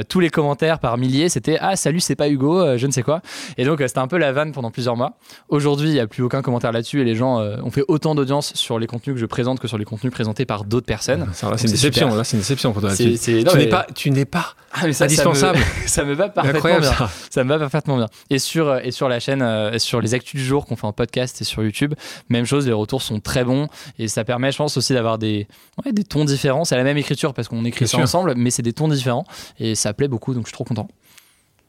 tous les commentaires par milliers c'était ah salut c'est pas Hugo, je ne sais quoi. Et donc c'était un peu la vanne pendant plusieurs mois. Aujourd'hui il n'y a plus aucun commentaire là-dessus et les gens ont fait autant d'audience sur les contenus que je présente que sur les contenus présentés par d'autres personnes c'est une déception. Là, c'est une déception pour toi. tu n'es pas, tu n'es pas ah, ça, indispensable. Ça me, va parfaitement bien. Ça. me va parfaitement bien. Et sur euh, et sur la chaîne, euh, sur les actus du jour qu'on fait en podcast et sur YouTube, même chose. Les retours sont très bons et ça permet, je pense aussi d'avoir des des tons différents. C'est la même écriture parce qu'on écrit ça ensemble, mais c'est des tons différents et ça plaît beaucoup. Donc je suis trop content.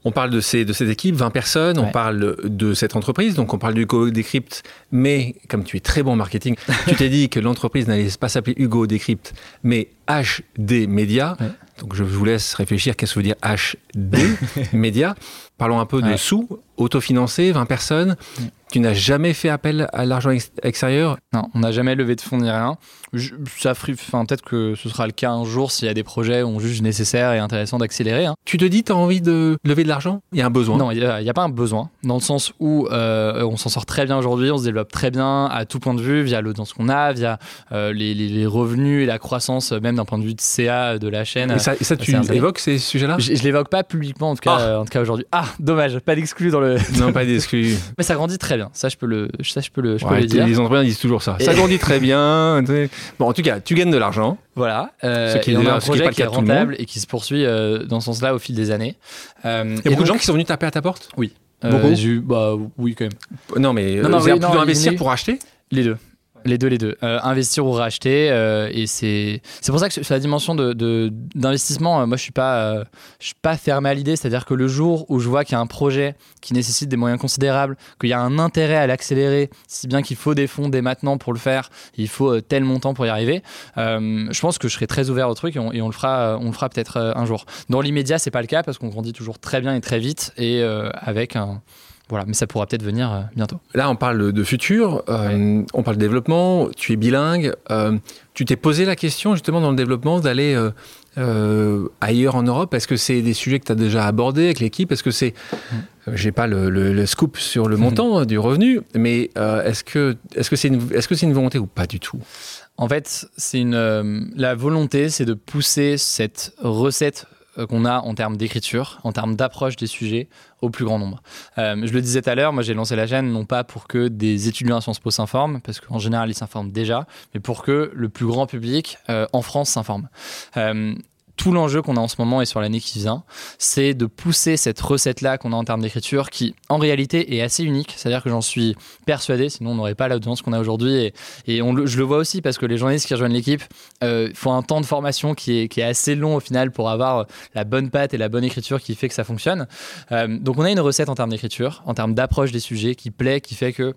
On parle de, ces, de cette équipe, 20 personnes, on parle de cette entreprise, donc on parle du Hugo Decrypt, mais comme tu es très bon en marketing, tu t'es dit que l'entreprise n'allait pas s'appeler Hugo Decrypt, mais HD Media. Donc je vous laisse réfléchir qu'est-ce que veut dire HD Media? Parlons un peu de sous, autofinancé, 20 personnes. Tu n'as jamais fait appel à l'argent ex- extérieur? Non, on n'a jamais levé de fonds ni rien. Je- ça fri- enfin, peut-être que ce sera le cas un jour s'il y a des projets où on juge nécessaire et intéressant d'accélérer. hein. Tu te dis, tu as envie de lever de l'argent? Il y a un besoin. Non, il n'y a, pas un besoin, dans le sens où euh, on s'en sort très bien aujourd'hui, on se développe très bien à tout point de vue, via l'audience qu'on a, via euh, les, revenus et la croissance, euh, même d'un point de vue de CA de la chaîne. Et ça, et ça, tu évoques ces sujets-là? Je, je l'évoque pas publiquement, en tout cas, Ah. euh, en tout cas aujourd'hui. Ah, dommage, pas d'exclus dans le. Non, pas d'exclus. Mais ça grandit très bien, ça je peux le, ça je peux le, je peux Ouais, le dire. les entrepreneurs disent toujours ça. Et- Ça grandit très bien. Bon, en tout cas, tu gagnes de l'argent. Voilà. euh, Ce qui est et on a un ce qui est projet pas le qui est cas de tout le monde. rentable et qui se poursuit euh, dans ce sens-là au fil des années. Euh, Il y a et beaucoup de gens qui sont venus taper à ta porte? Euh, beaucoup? eu- bah oui quand même. Non, mais Non, non, euh, oui, non, plutôt il investir est- pour acheter? Les deux. Les deux, les deux. Euh, investir ou racheter. euh, et c'est pour ça que sur la dimension de- de- d'investissement, euh, moi, je suis pas, suis pas fermé à l'idée. C'est-à-dire que le jour où je vois qu'il y a un projet qui nécessite des moyens considérables, qu'il y a un intérêt à l'accélérer, si bien qu'il faut des fonds dès maintenant pour le faire, il faut tel montant pour y arriver, je pense que je serai très ouvert au truc et on, et on le fera, on le fera peut-être un jour. Dans l'immédiat, c'est pas le cas parce qu'on grandit toujours très bien et très vite et avec un. Voilà, mais ça pourra peut-être venir euh, bientôt. Là, on parle de futur, euh, on parle de développement, tu es bilingue. euh, tu t'es posé la question, justement, dans le développement, d'aller ailleurs en Europe Est-ce que c'est des sujets que tu as déjà abordés avec l'équipe? Est-ce que c'est. euh, J'ai pas le, le- le scoop sur le montant euh, du revenu, mais est-ce que est-ce que c'est une, est-ce que c'est une volonté ou pas du tout? En fait, c'est une la volonté, c'est de pousser cette recette qu'on a en termes d'écriture, en termes d'approche des sujets au plus grand nombre. Euh, je le disais tout à l'heure, moi j'ai lancé la chaîne non pas pour que des étudiants à Sciences Po s'informent, parce qu'en général ils s'informent déjà, mais pour que le plus grand public euh, en France s'informe. Euh, tout l'enjeu qu'on a en ce moment et sur l'année qui vient, c'est de pousser cette recette-là qu'on a en termes d'écriture qui, en réalité, est assez unique. C'est-à-dire que j'en suis persuadé, sinon on n'aurait pas l'audience qu'on a aujourd'hui. Et, je le vois aussi parce que les journalistes qui rejoignent l'équipe euh, font un temps de formation qui est, assez long au final pour avoir la bonne patte et la bonne écriture qui fait que ça fonctionne. Euh, donc on a une recette en termes d'écriture, en termes d'approche des sujets qui plaît, qui fait que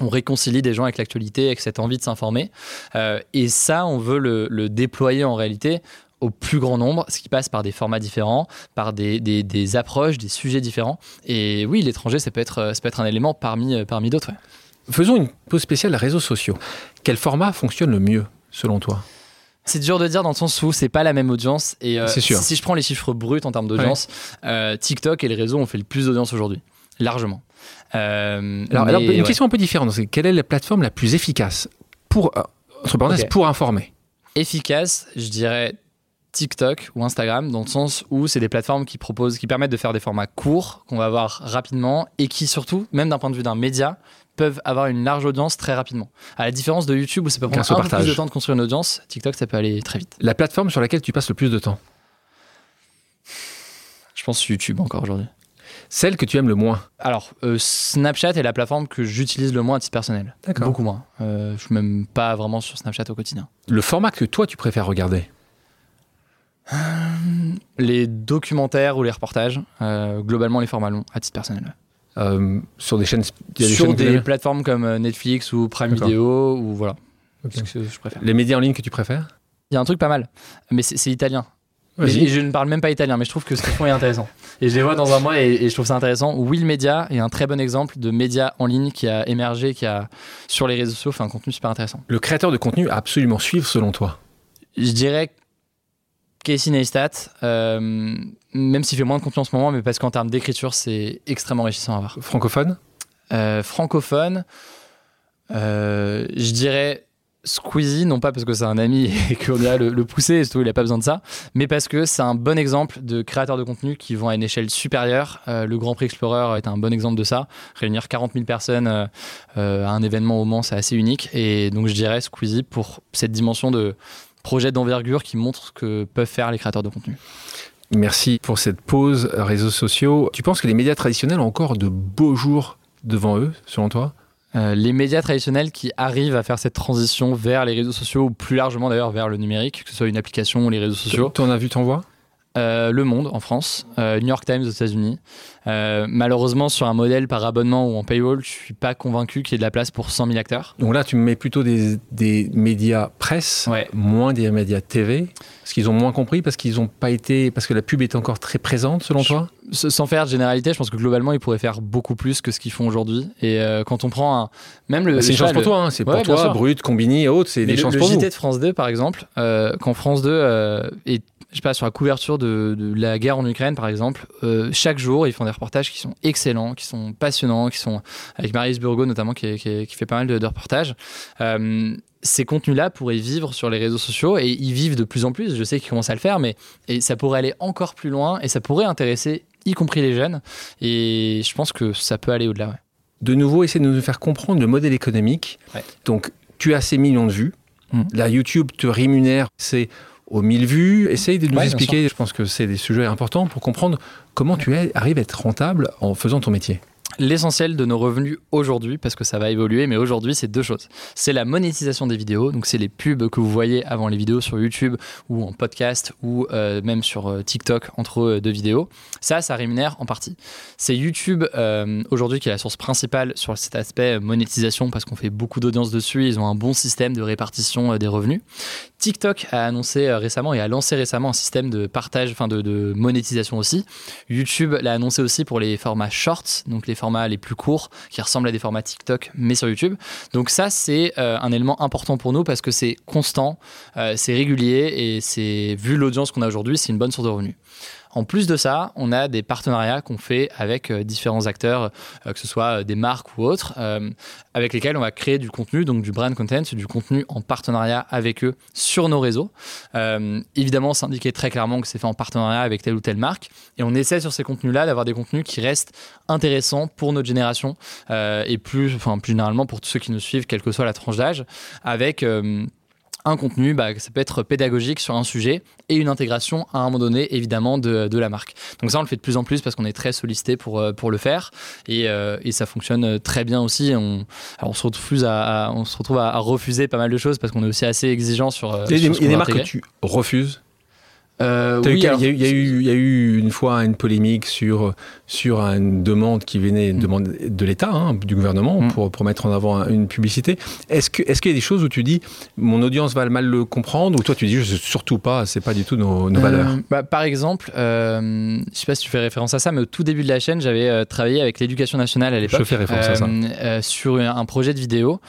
on réconcilie des gens avec l'actualité, avec cette envie de s'informer. Euh, et ça, on veut le déployer en réalité au plus grand nombre, ce qui passe par des formats différents, par des, des- des approches, des sujets différents. Et oui, l'étranger, ça peut être, euh, ça peut être un élément parmi, euh, parmi d'autres. ouais. Faisons une pause spéciale réseaux sociaux. Quel format fonctionne le mieux, selon toi? C'est dur de dire dans le sens où c'est pas la même audience. Et euh, sûr. si je prends les chiffres bruts en termes d'audience, euh, TikTok et les réseaux ont fait le plus d'audience aujourd'hui, largement. Euh, alors, mais alors, une ouais. question un peu différente. c'est Quelle est la plateforme la plus efficace pour, entre parenthèses, Ok. pour informer? Efficace, je dirais TikTok ou Instagram, dans le sens où c'est des plateformes qui proposent, qui permettent de faire des formats courts qu'on va voir rapidement et qui surtout, même d'un point de vue d'un média, peuvent avoir une large audience très rapidement. À la différence de YouTube où ça peut prendre un peu plus de temps de construire une audience, TikTok ça peut aller très vite. La plateforme sur laquelle tu passes le plus de temps Je pense YouTube encore aujourd'hui. Celle que tu aimes le moins Alors, euh, Snapchat est la plateforme que j'utilise le moins à titre personnel. D'accord. Beaucoup moins. Euh, je suis même pas vraiment sur Snapchat au quotidien. Le format que toi, tu préfères regarder Les documentaires ou les reportages, euh, globalement les formats longs à titre personnel. Euh, Sur des chaînes... y a des sur chaînes des plateformes comme euh, Netflix ou Prime. Video ou voilà. Que je préfère. Les médias en ligne que tu préfères Il y a un truc pas mal, mais c'est italien. Mais je, ne parle même pas italien, mais je trouve que ce qu'ils font est intéressant. Et je les vois dans un mois et, et je trouve ça intéressant. Will Media est un très bon exemple de média en ligne qui a émergé, qui a sur les réseaux sociaux fait un contenu super intéressant. Le créateur de contenu à absolument suivre selon toi? Je dirais Casey Neistat, euh, même s'il fait moins de contenu en ce moment, mais parce qu'en termes d'écriture, c'est extrêmement enrichissant à voir. Francophone Euh, francophone, euh, je dirais Squeezie, non pas parce que c'est un ami et qu'on ira le, le pousser, et surtout il n'a pas besoin de ça, mais parce que c'est un bon exemple de créateurs de contenu qui vont à une échelle supérieure. Le Grand Prix Explorer est un bon exemple de ça. Réunir 40 000 personnes à un événement au Mans, c'est assez unique. Et donc je dirais Squeezie pour cette dimension de projet d'envergure qui montre ce que peuvent faire les créateurs de contenu. Merci pour cette pause euh, réseaux sociaux. Tu penses que les médias traditionnels ont encore de beaux jours devant eux, selon toi? Euh, les médias traditionnels qui arrivent à faire cette transition vers les réseaux sociaux, ou plus largement d'ailleurs vers le numérique, que ce soit une application ou les réseaux sociaux, Tu en as vu, t'en vois? Le Monde en France, New York Times aux États-Unis. Malheureusement, sur un modèle par abonnement ou en paywall, je suis pas convaincu qu'il y ait de la place pour 100 000 acteurs. Donc là, tu me mets plutôt des, des médias presse, moins des médias TV. Parce qu'ils ont moins compris, parce qu'ils n'ont pas été, parce que la pub est encore très présente, selon toi? Sans faire de généralité, je pense que globalement, ils pourraient faire beaucoup plus que ce qu'ils font aujourd'hui. Et quand on prend un, même le, bah, c'est une chance pour toi, hein. c'est pour toi, Brut, Combini et autres, c'est des chances pour vous. Le JT de France 2, par exemple, quand France 2 est je sais pas, sur la couverture de, la guerre en Ukraine, par exemple, euh, chaque jour, ils font des reportages qui sont excellents, qui sont passionnants, qui sont avec Marius Burgo notamment, qui, fait pas mal de, reportages. Euh, ces contenus-là pourraient vivre sur les réseaux sociaux et ils vivent de plus en plus. Je sais qu'ils commencent à le faire, mais et ça pourrait aller encore plus loin et ça pourrait intéresser, y compris les jeunes. Et je pense que ça peut aller au-delà. De nouveau, essayer de nous faire comprendre le modèle économique. Donc, tu as ces millions de vues. Mmh. La YouTube te rémunère, c'est aux 1000 vues. Essaye de nous expliquer, je pense que c'est des sujets importants pour comprendre comment tu arrives à être rentable en faisant ton métier? L'essentiel de nos revenus aujourd'hui, parce que ça va évoluer, mais aujourd'hui, c'est deux choses. C'est la monétisation des vidéos, donc c'est les pubs que vous voyez avant les vidéos sur YouTube ou en podcast ou euh, même sur euh, TikTok entre euh, deux vidéos. Ça, ça rémunère en partie. C'est YouTube aujourd'hui qui est la source principale sur cet aspect monétisation parce qu'on fait beaucoup d'audience dessus. Ils ont un bon système de répartition des revenus. TikTok a annoncé récemment et a lancé récemment un système de partage, enfin de, monétisation aussi. YouTube l'a annoncé aussi pour les formats shorts, donc les les plus courts qui ressemblent à des formats TikTok mais sur YouTube. Donc ça c'est euh, un élément important pour nous parce que c'est constant, euh, c'est régulier et c'est vu l'audience qu'on a aujourd'hui, c'est une bonne source de revenus. En plus de ça, on a des partenariats qu'on fait avec euh, différents acteurs, euh, que ce soit euh, des marques ou autres, avec lesquels on va créer du contenu, donc du brand content, du contenu en partenariat avec eux sur nos réseaux. évidemment, c'est indiqué très clairement que c'est fait en partenariat avec telle ou telle marque. Et on essaie sur ces contenus-là d'avoir des contenus qui restent intéressants pour notre génération et plus, enfin, plus généralement pour tous ceux qui nous suivent, quelle que soit la tranche d'âge, avec un contenu, bah, ça peut être pédagogique sur un sujet et une intégration à un moment donné évidemment de, de la marque. Donc ça on le fait de plus en plus parce qu'on est très sollicité pour, euh, pour le faire et, euh, et, ça fonctionne très bien aussi. On, on se retrouve à, on se retrouve à, refuser pas mal de choses parce qu'on est aussi assez exigeant sur. Euh, il y a des marques que tu refuses euh, oui, il, y a, eu, il, y a, eu, une fois une polémique sur, sur une demande qui venait mm. demande de l'État, hein, du gouvernement, mm. pour, pour mettre en avant une publicité. Est-ce qu'il est qu'il y a des choses où tu dis mon audience va mal le comprendre ou toi tu dis surtout pas, c'est pas du tout nos, nos valeurs? euh, bah, Par exemple, euh, je sais pas si tu fais référence à ça, mais au tout début de la chaîne, j'avais euh, travaillé avec l'éducation nationale à l'époque. Je fais référence à ça. sur un projet de vidéo.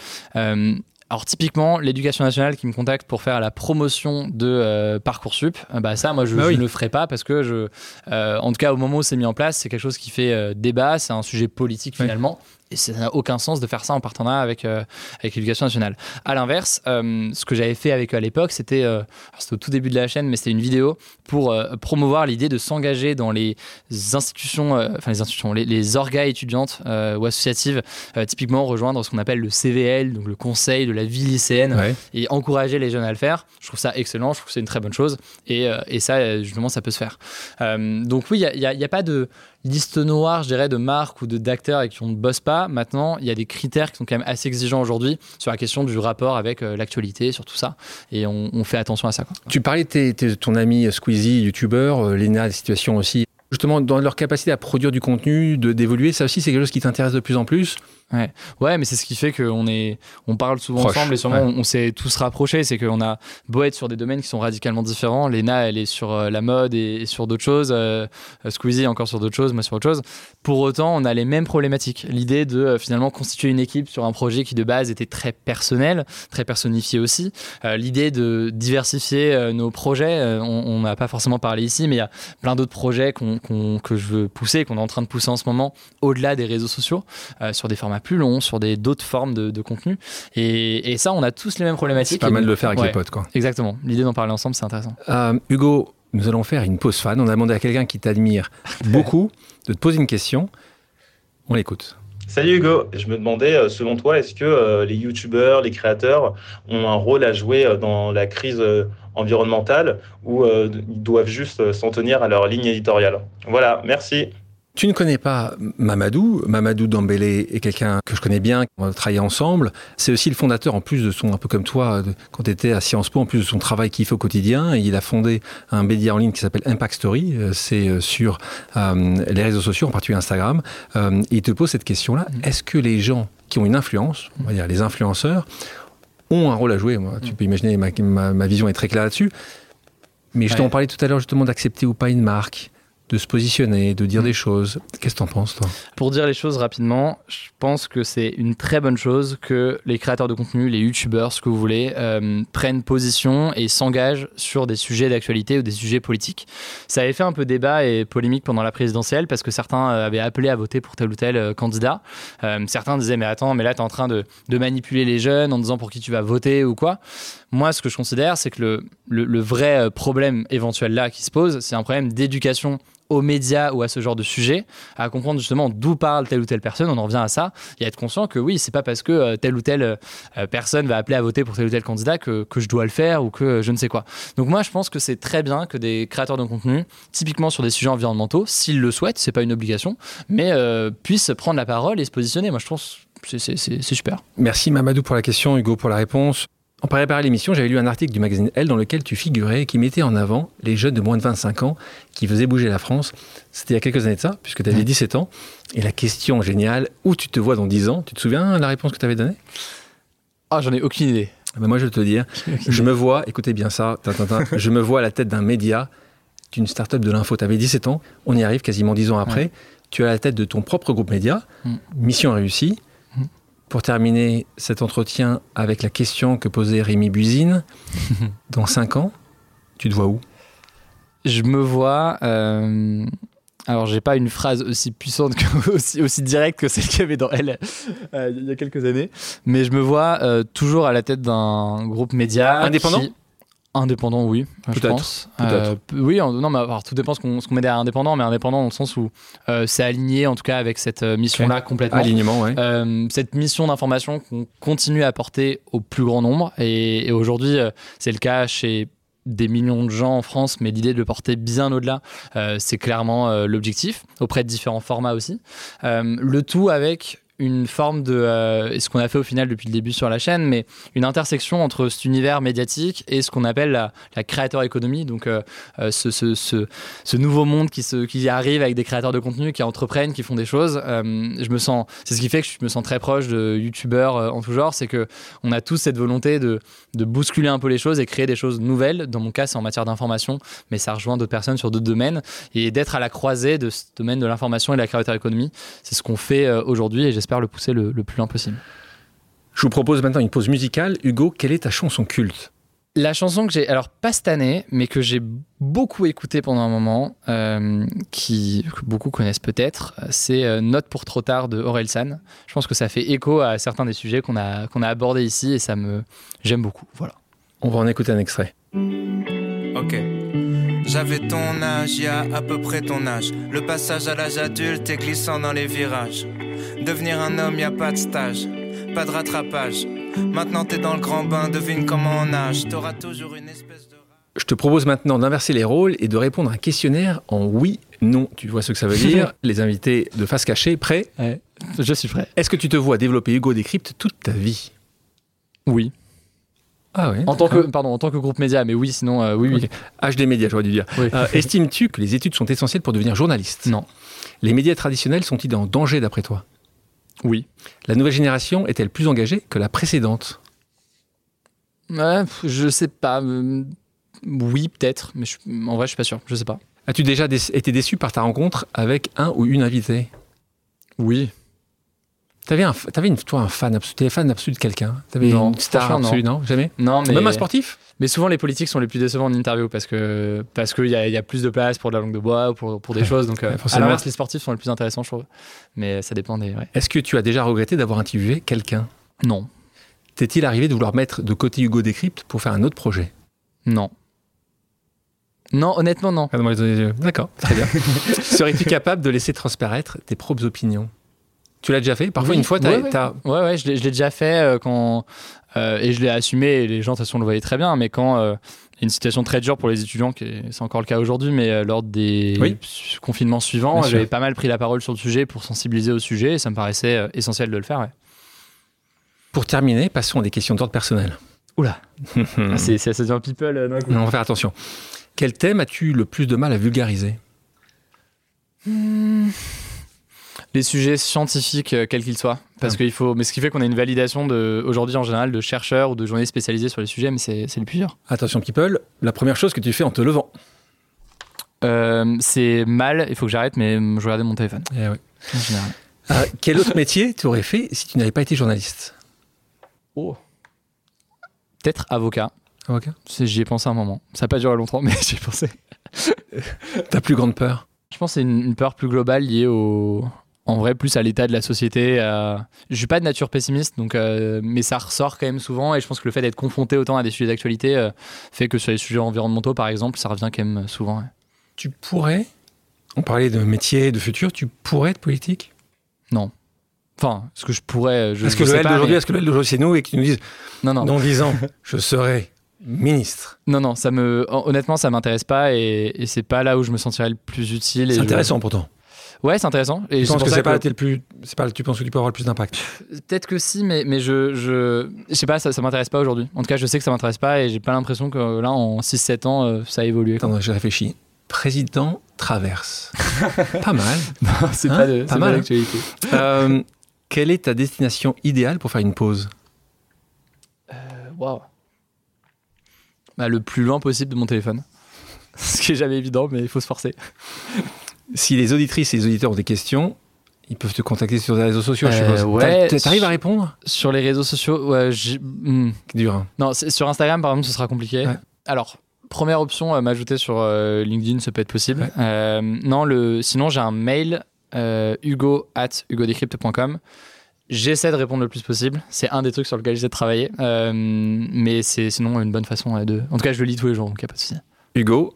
Alors typiquement, l'éducation nationale qui me contacte pour faire la promotion de euh, Parcoursup, euh, bah ça, moi, je, bah ne le ferai pas parce que je, euh, en tout cas, au moment où c'est mis en place, c'est quelque chose qui fait débat, c'est un sujet politique finalement et ça n'a aucun sens de faire ça en partenariat avec, euh, avec l'éducation nationale. À l'inverse, euh, ce que j'avais fait avec eux à l'époque, c'était, euh, c'était au tout début de la chaîne, mais c'était une vidéo pour promouvoir l'idée de s'engager dans les institutions, enfin les institutions, les, les orgas étudiantes ou associatives, typiquement rejoindre ce qu'on appelle le CVL, donc le conseil de la vie lycéenne, et encourager les jeunes à le faire. Je trouve ça excellent, je trouve que c'est une très bonne chose, et, et ça, justement, ça peut se faire. donc oui, il n'y a, a, a, pas de liste noire, je dirais, de marques ou d'acteurs avec qui on ne bosse pas. Maintenant, il y a des critères qui sont quand même assez exigeants aujourd'hui sur la question du rapport avec euh, l'actualité, sur tout ça. Et on, fait attention à ça. Tu parlais de ton ami Squeezie, youtubeur, euh, Lena, des situations aussi. Justement, dans leur capacité à produire du contenu, d'évoluer, ça aussi, c'est quelque chose qui t'intéresse de plus en plus Ouais, ouais mais c'est ce qui fait qu'on est, on parle souvent ensemble et sûrement on, s'est tous rapprochés. C'est qu'on a beau être sur des domaines qui sont radicalement différents. Lena, elle est sur euh, la mode et, sur d'autres choses. Euh, Squeezie encore sur d'autres choses, moi sur autre chose. Pour autant, on a les mêmes problématiques. L'idée de euh, finalement constituer une équipe sur un projet qui de base était très personnel, très personnifié aussi. L'idée de diversifier nos projets, on n'a pas forcément parlé ici, mais il y a plein d'autres projets que je veux pousser, qu'on est en train de pousser en ce moment, au-delà des réseaux sociaux, sur des formats plus long, sur des d'autres formes de, contenu. Et, ça, on a tous les mêmes problématiques. C'est pas mal de le faire avec les potes, quoi. Exactement. L'idée d'en parler ensemble, c'est intéressant. Euh, Hugo, nous allons faire une pause fan. On a demandé à quelqu'un qui t'admire beaucoup de te poser une question. On l'écoute. Salut Hugo, je me demandais, euh, selon toi, est-ce que euh, les youtubeurs, les créateurs ont un rôle à jouer dans la crise environnementale ou ils doivent juste s'en tenir à leur ligne éditoriale? Voilà, merci. Tu ne connais pas Mamadou. Mamadou Dambélé est quelqu'un que je connais bien, on a travaillé ensemble. C'est aussi le fondateur, en plus de son, un peu comme toi, quand tu étais à Sciences Po, en plus de son travail qu'il fait au quotidien. Il a fondé un média en ligne qui s'appelle Impact Story. Euh, c'est euh, sur euh, les réseaux sociaux, en particulier Instagram. il te pose cette question-là. Mm. Est-ce que les gens qui ont une influence, on va dire les influenceurs, ont un rôle à jouer? Moi, Tu mm. peux imaginer, ma, ma, vision est très claire là-dessus. Mais je t'en parlais tout à l'heure justement d'accepter ou pas une marque de se positionner, de dire mm. des choses. Qu'est-ce que t'en penses, toi? Pour dire les choses rapidement, je pense que c'est une très bonne chose que les créateurs de contenu, les youtubeurs, ce que vous voulez, euh, prennent position et s'engagent sur des sujets d'actualité ou des sujets politiques. Ça avait fait un peu débat et polémique pendant la présidentielle parce que certains euh, avaient appelé à voter pour tel ou tel euh, candidat. certains disaient mais attends, mais là tu es en train de, manipuler les jeunes en disant pour qui tu vas voter ou quoi. Moi, ce que je considère, c'est que le, vrai problème éventuel là qui se pose, c'est un problème d'éducation aux médias ou à ce genre de sujet, à comprendre justement d'où parle telle ou telle personne, on en revient à ça, et à être conscient que oui, c'est pas parce que euh, telle ou telle euh, personne va appeler à voter pour tel ou tel candidat que, je dois le faire ou que je ne sais quoi. Donc moi, je pense que c'est très bien que des créateurs de contenu, typiquement sur des sujets environnementaux, s'ils le souhaitent, c'est pas une obligation, mais euh, puissent prendre la parole et se positionner. Moi, je pense c'est super. Merci Mamadou pour la question, Hugo pour la réponse. En préparant l'émission, j'avais lu un article du magazine Elle dans lequel tu figurais et qui mettait en avant les jeunes de moins de 25 ans qui faisaient bouger la France. C'était il y a quelques années de ça, puisque tu avais 17 ans. Et la question géniale, où tu te vois dans 10 ans? Tu te souviens de la réponse que tu avais donnée? Ah, j'en ai aucune idée. Ah ben moi, je vais te dire, je me vois, écoutez bien ça, je me vois à la tête d'un média, d'une start-up de l'info. Tu avais 17 ans, on y arrive quasiment 10 ans après. Tu es à la tête de ton propre groupe média, mm. mission réussie pour terminer cet entretien avec la question que posait Rémi Buzine, dans 5 ans, tu te vois où? Je me vois. Euh, alors, j'ai pas une phrase aussi puissante, que, aussi, aussi directe que celle qu'il y avait dans Elle euh, il y a quelques années, mais je me vois euh, toujours à la tête d'un groupe média. Indépendant? Indépendant, oui, je pense. Euh, oui, non, mais alors, tout dépend ce qu'on met derrière indépendant, mais indépendant dans le sens où euh, c'est aligné, en tout cas, avec cette euh, mission-là complètement. Alignement, oui. cette mission d'information qu'on continue à porter au plus grand nombre. Et, aujourd'hui, c'est le cas chez des millions de gens en France, mais l'idée de le porter bien au-delà, c'est clairement l'objectif, auprès de différents formats aussi. le tout avec une forme de euh, ce qu'on a fait au final depuis le début sur la chaîne, mais une intersection entre cet univers médiatique et ce qu'on appelle la, créateur économie, donc euh, euh, ce, ce, ce, nouveau monde qui, se, qui arrive avec des créateurs de contenu qui entreprennent, qui font des choses. je me sens, c'est ce qui fait que je me sens très proche de youtubeurs en tout genre, c'est que on a tous cette volonté de, de bousculer un peu les choses et créer des choses nouvelles. Dans mon cas, c'est en matière d'information, mais ça rejoint d'autres personnes sur d'autres domaines et d'être à la croisée de ce domaine de l'information et de la créateur économie, c'est ce qu'on fait aujourd'hui et j'espère le pousser le, plus loin possible. Je vous propose maintenant une pause musicale. Hugo, quelle est ta chanson culte? La chanson que j'ai, alors pas cette année, mais que j'ai beaucoup écoutée pendant un moment, euh, qui, que beaucoup connaissent peut-être, c'est euh, Note pour trop tard de San. Je pense que ça fait écho à certains des sujets qu'on a, qu'on a abordés ici et ça me. J'aime beaucoup. Voilà. On va en écouter un extrait. Ok. J'avais ton âge, il y a à peu près ton âge. Le passage à l'âge adulte est glissant dans les virages. Devenir un homme, y a pas de stage, pas de rattrapage. Maintenant t'es dans le grand bain, devine comment on nage. T'auras toujours une espèce de. Je te propose maintenant d'inverser les rôles et de répondre à un questionnaire en oui, non. Tu vois ce que ça veut dire? Les invités de face cachée, prêts? Je suis prêt. Est-ce que tu te vois développer Hugo Décrypte toute ta vie? Oui. Ah ouais. En tant que, pardon, en tant que groupe média, mais oui, sinon, euh, oui, oui. HD Média, j'aurais dû dire. Euh, estimes-tu que les études sont essentielles pour devenir journaliste? Non. Les médias traditionnels sont-ils en danger d'après toi? Oui. La nouvelle génération est-elle plus engagée que la précédente? Ouais, Je sais pas. Euh, oui, peut-être, mais en vrai, je suis pas sûr. Je sais pas. As-tu déjà été déçu par ta rencontre avec un ou une invitée? Oui. T'avais, un, avais une, toi un fan absolu, t'es fan absolu de quelqu'un? T'avais une star absolue, non? Jamais? Non, mais... Même un sportif? Mais souvent, les politiques sont les plus décevants en interview parce que parce qu'il y, a, y a plus de place pour de la langue de bois ou pour, pour des choses. Donc, euh, à les sportifs sont les plus intéressants, je trouve. Mais ça dépend des. Est-ce que tu as déjà regretté d'avoir interviewé quelqu'un? Non. T'est-il arrivé de vouloir mettre de côté Hugo Décrypte pour faire un autre projet? Non. Non, honnêtement, non. Ah, D'accord, très bien. Serais-tu capable de laisser transparaître tes propres opinions? Tu l'as déjà fait Parfois, une fois, tu as, ouais, ouais. je l'ai déjà fait euh, quand. Euh, et je l'ai assumé, et les gens, de toute façon, le voyaient très bien, mais quand euh, une situation très dure pour les étudiants, c'est encore le cas aujourd'hui, mais euh, lors des Oui. confinements suivants, j'avais pas mal pris la parole sur le sujet pour sensibiliser au sujet et ça me paraissait essentiel de le faire. ouais. Pour terminer, passons à des questions d'ordre personnel. Oula, Hmm. Ah, c'est assez un people d'un coup. Non, on va faire attention. Quel thème as-tu le plus de mal à vulgariser? Les sujets scientifiques, euh, quels qu'ils soient. Parce Ah. qu'il faut. Mais ce qui fait qu'on a une validation de, aujourd'hui en général de chercheurs ou de journalistes spécialisés sur les sujets, mais c'est c'est le plus dur. Attention people, la première chose que tu fais en te levant. Euh, c'est mal, il faut que j'arrête, mais je regardais mon téléphone Eh ouais. en général. Euh, quel autre métier tu aurais fait si tu n'avais pas été journaliste? Oh. Peut-être avocat. Avocat? C'est- J'y ai pensé un moment. Ça n'a pas duré longtemps, mais j'y ai pensé. Ta plus grande peur? Je pense que c'est une, une peur plus globale liée au. En vrai, plus à l'état de la société. à- Je suis pas de nature pessimiste, donc, euh, mais ça ressort quand même souvent. Et je pense que le fait d'être confronté autant à des sujets d'actualité euh, fait que sur les sujets environnementaux, par exemple, ça revient quand même souvent. ouais. Tu pourrais, on parlait de métier, de futur, tu pourrais être politique? Enfin, ce que je pourrais. Je, Est-ce je que le sais L pas, d'aujourd'hui, mais- est-ce que le L d'aujourd'hui c'est nous et tu nous dises Non, non. dans 10 ans, je serai ministre? Non, non, ça me. Honnêtement, ça m'intéresse pas et, et c'est pas là où je me sentirais le plus utile. C'est je- intéressant pourtant. Ouais, c'est intéressant. Et Tu penses que ça c'est pas, t'es le plus, c'est pas, tu penses que tu peux avoir le plus d'impact? Peut-être que si, mais, mais je, je, je sais pas, ça, ça m'intéresse pas aujourd'hui. En tout cas, je sais que ça m'intéresse pas et j'ai pas l'impression que là, en 6-7 ans, euh, ça a évolué. Attends, j'ai réfléchi. Président traverse. pas mal. c'est Hein? pas de- Pas c'est pas mal, hein? d'actualité. Euh, quelle est ta destination idéale pour faire une pause? Waouh. Bah, le plus loin possible de mon téléphone. Ce qui est jamais évident, mais il faut se forcer. Si les auditrices et les auditeurs ont des questions, ils peuvent te contacter sur les réseaux sociaux, je Euh, suppose. ouais. T'arrives à répondre? Sur les réseaux sociaux, ouais, hmm. C'est dur. hein. non, sur Instagram, par exemple, ce sera compliqué. Ouais. Alors, première option, euh, m'ajouter sur euh, LinkedIn, ça peut être possible. Ouais. Euh, non, le, sinon, j'ai un mail, hugo at hugodecrypt.com. J'essaie de répondre le plus possible. C'est un des trucs sur lesquels j'essaie de travailler. Mais c'est sinon une bonne façon de. En tout cas, je le lis tous les jours, donc il n'y a pas de souci. Hugo,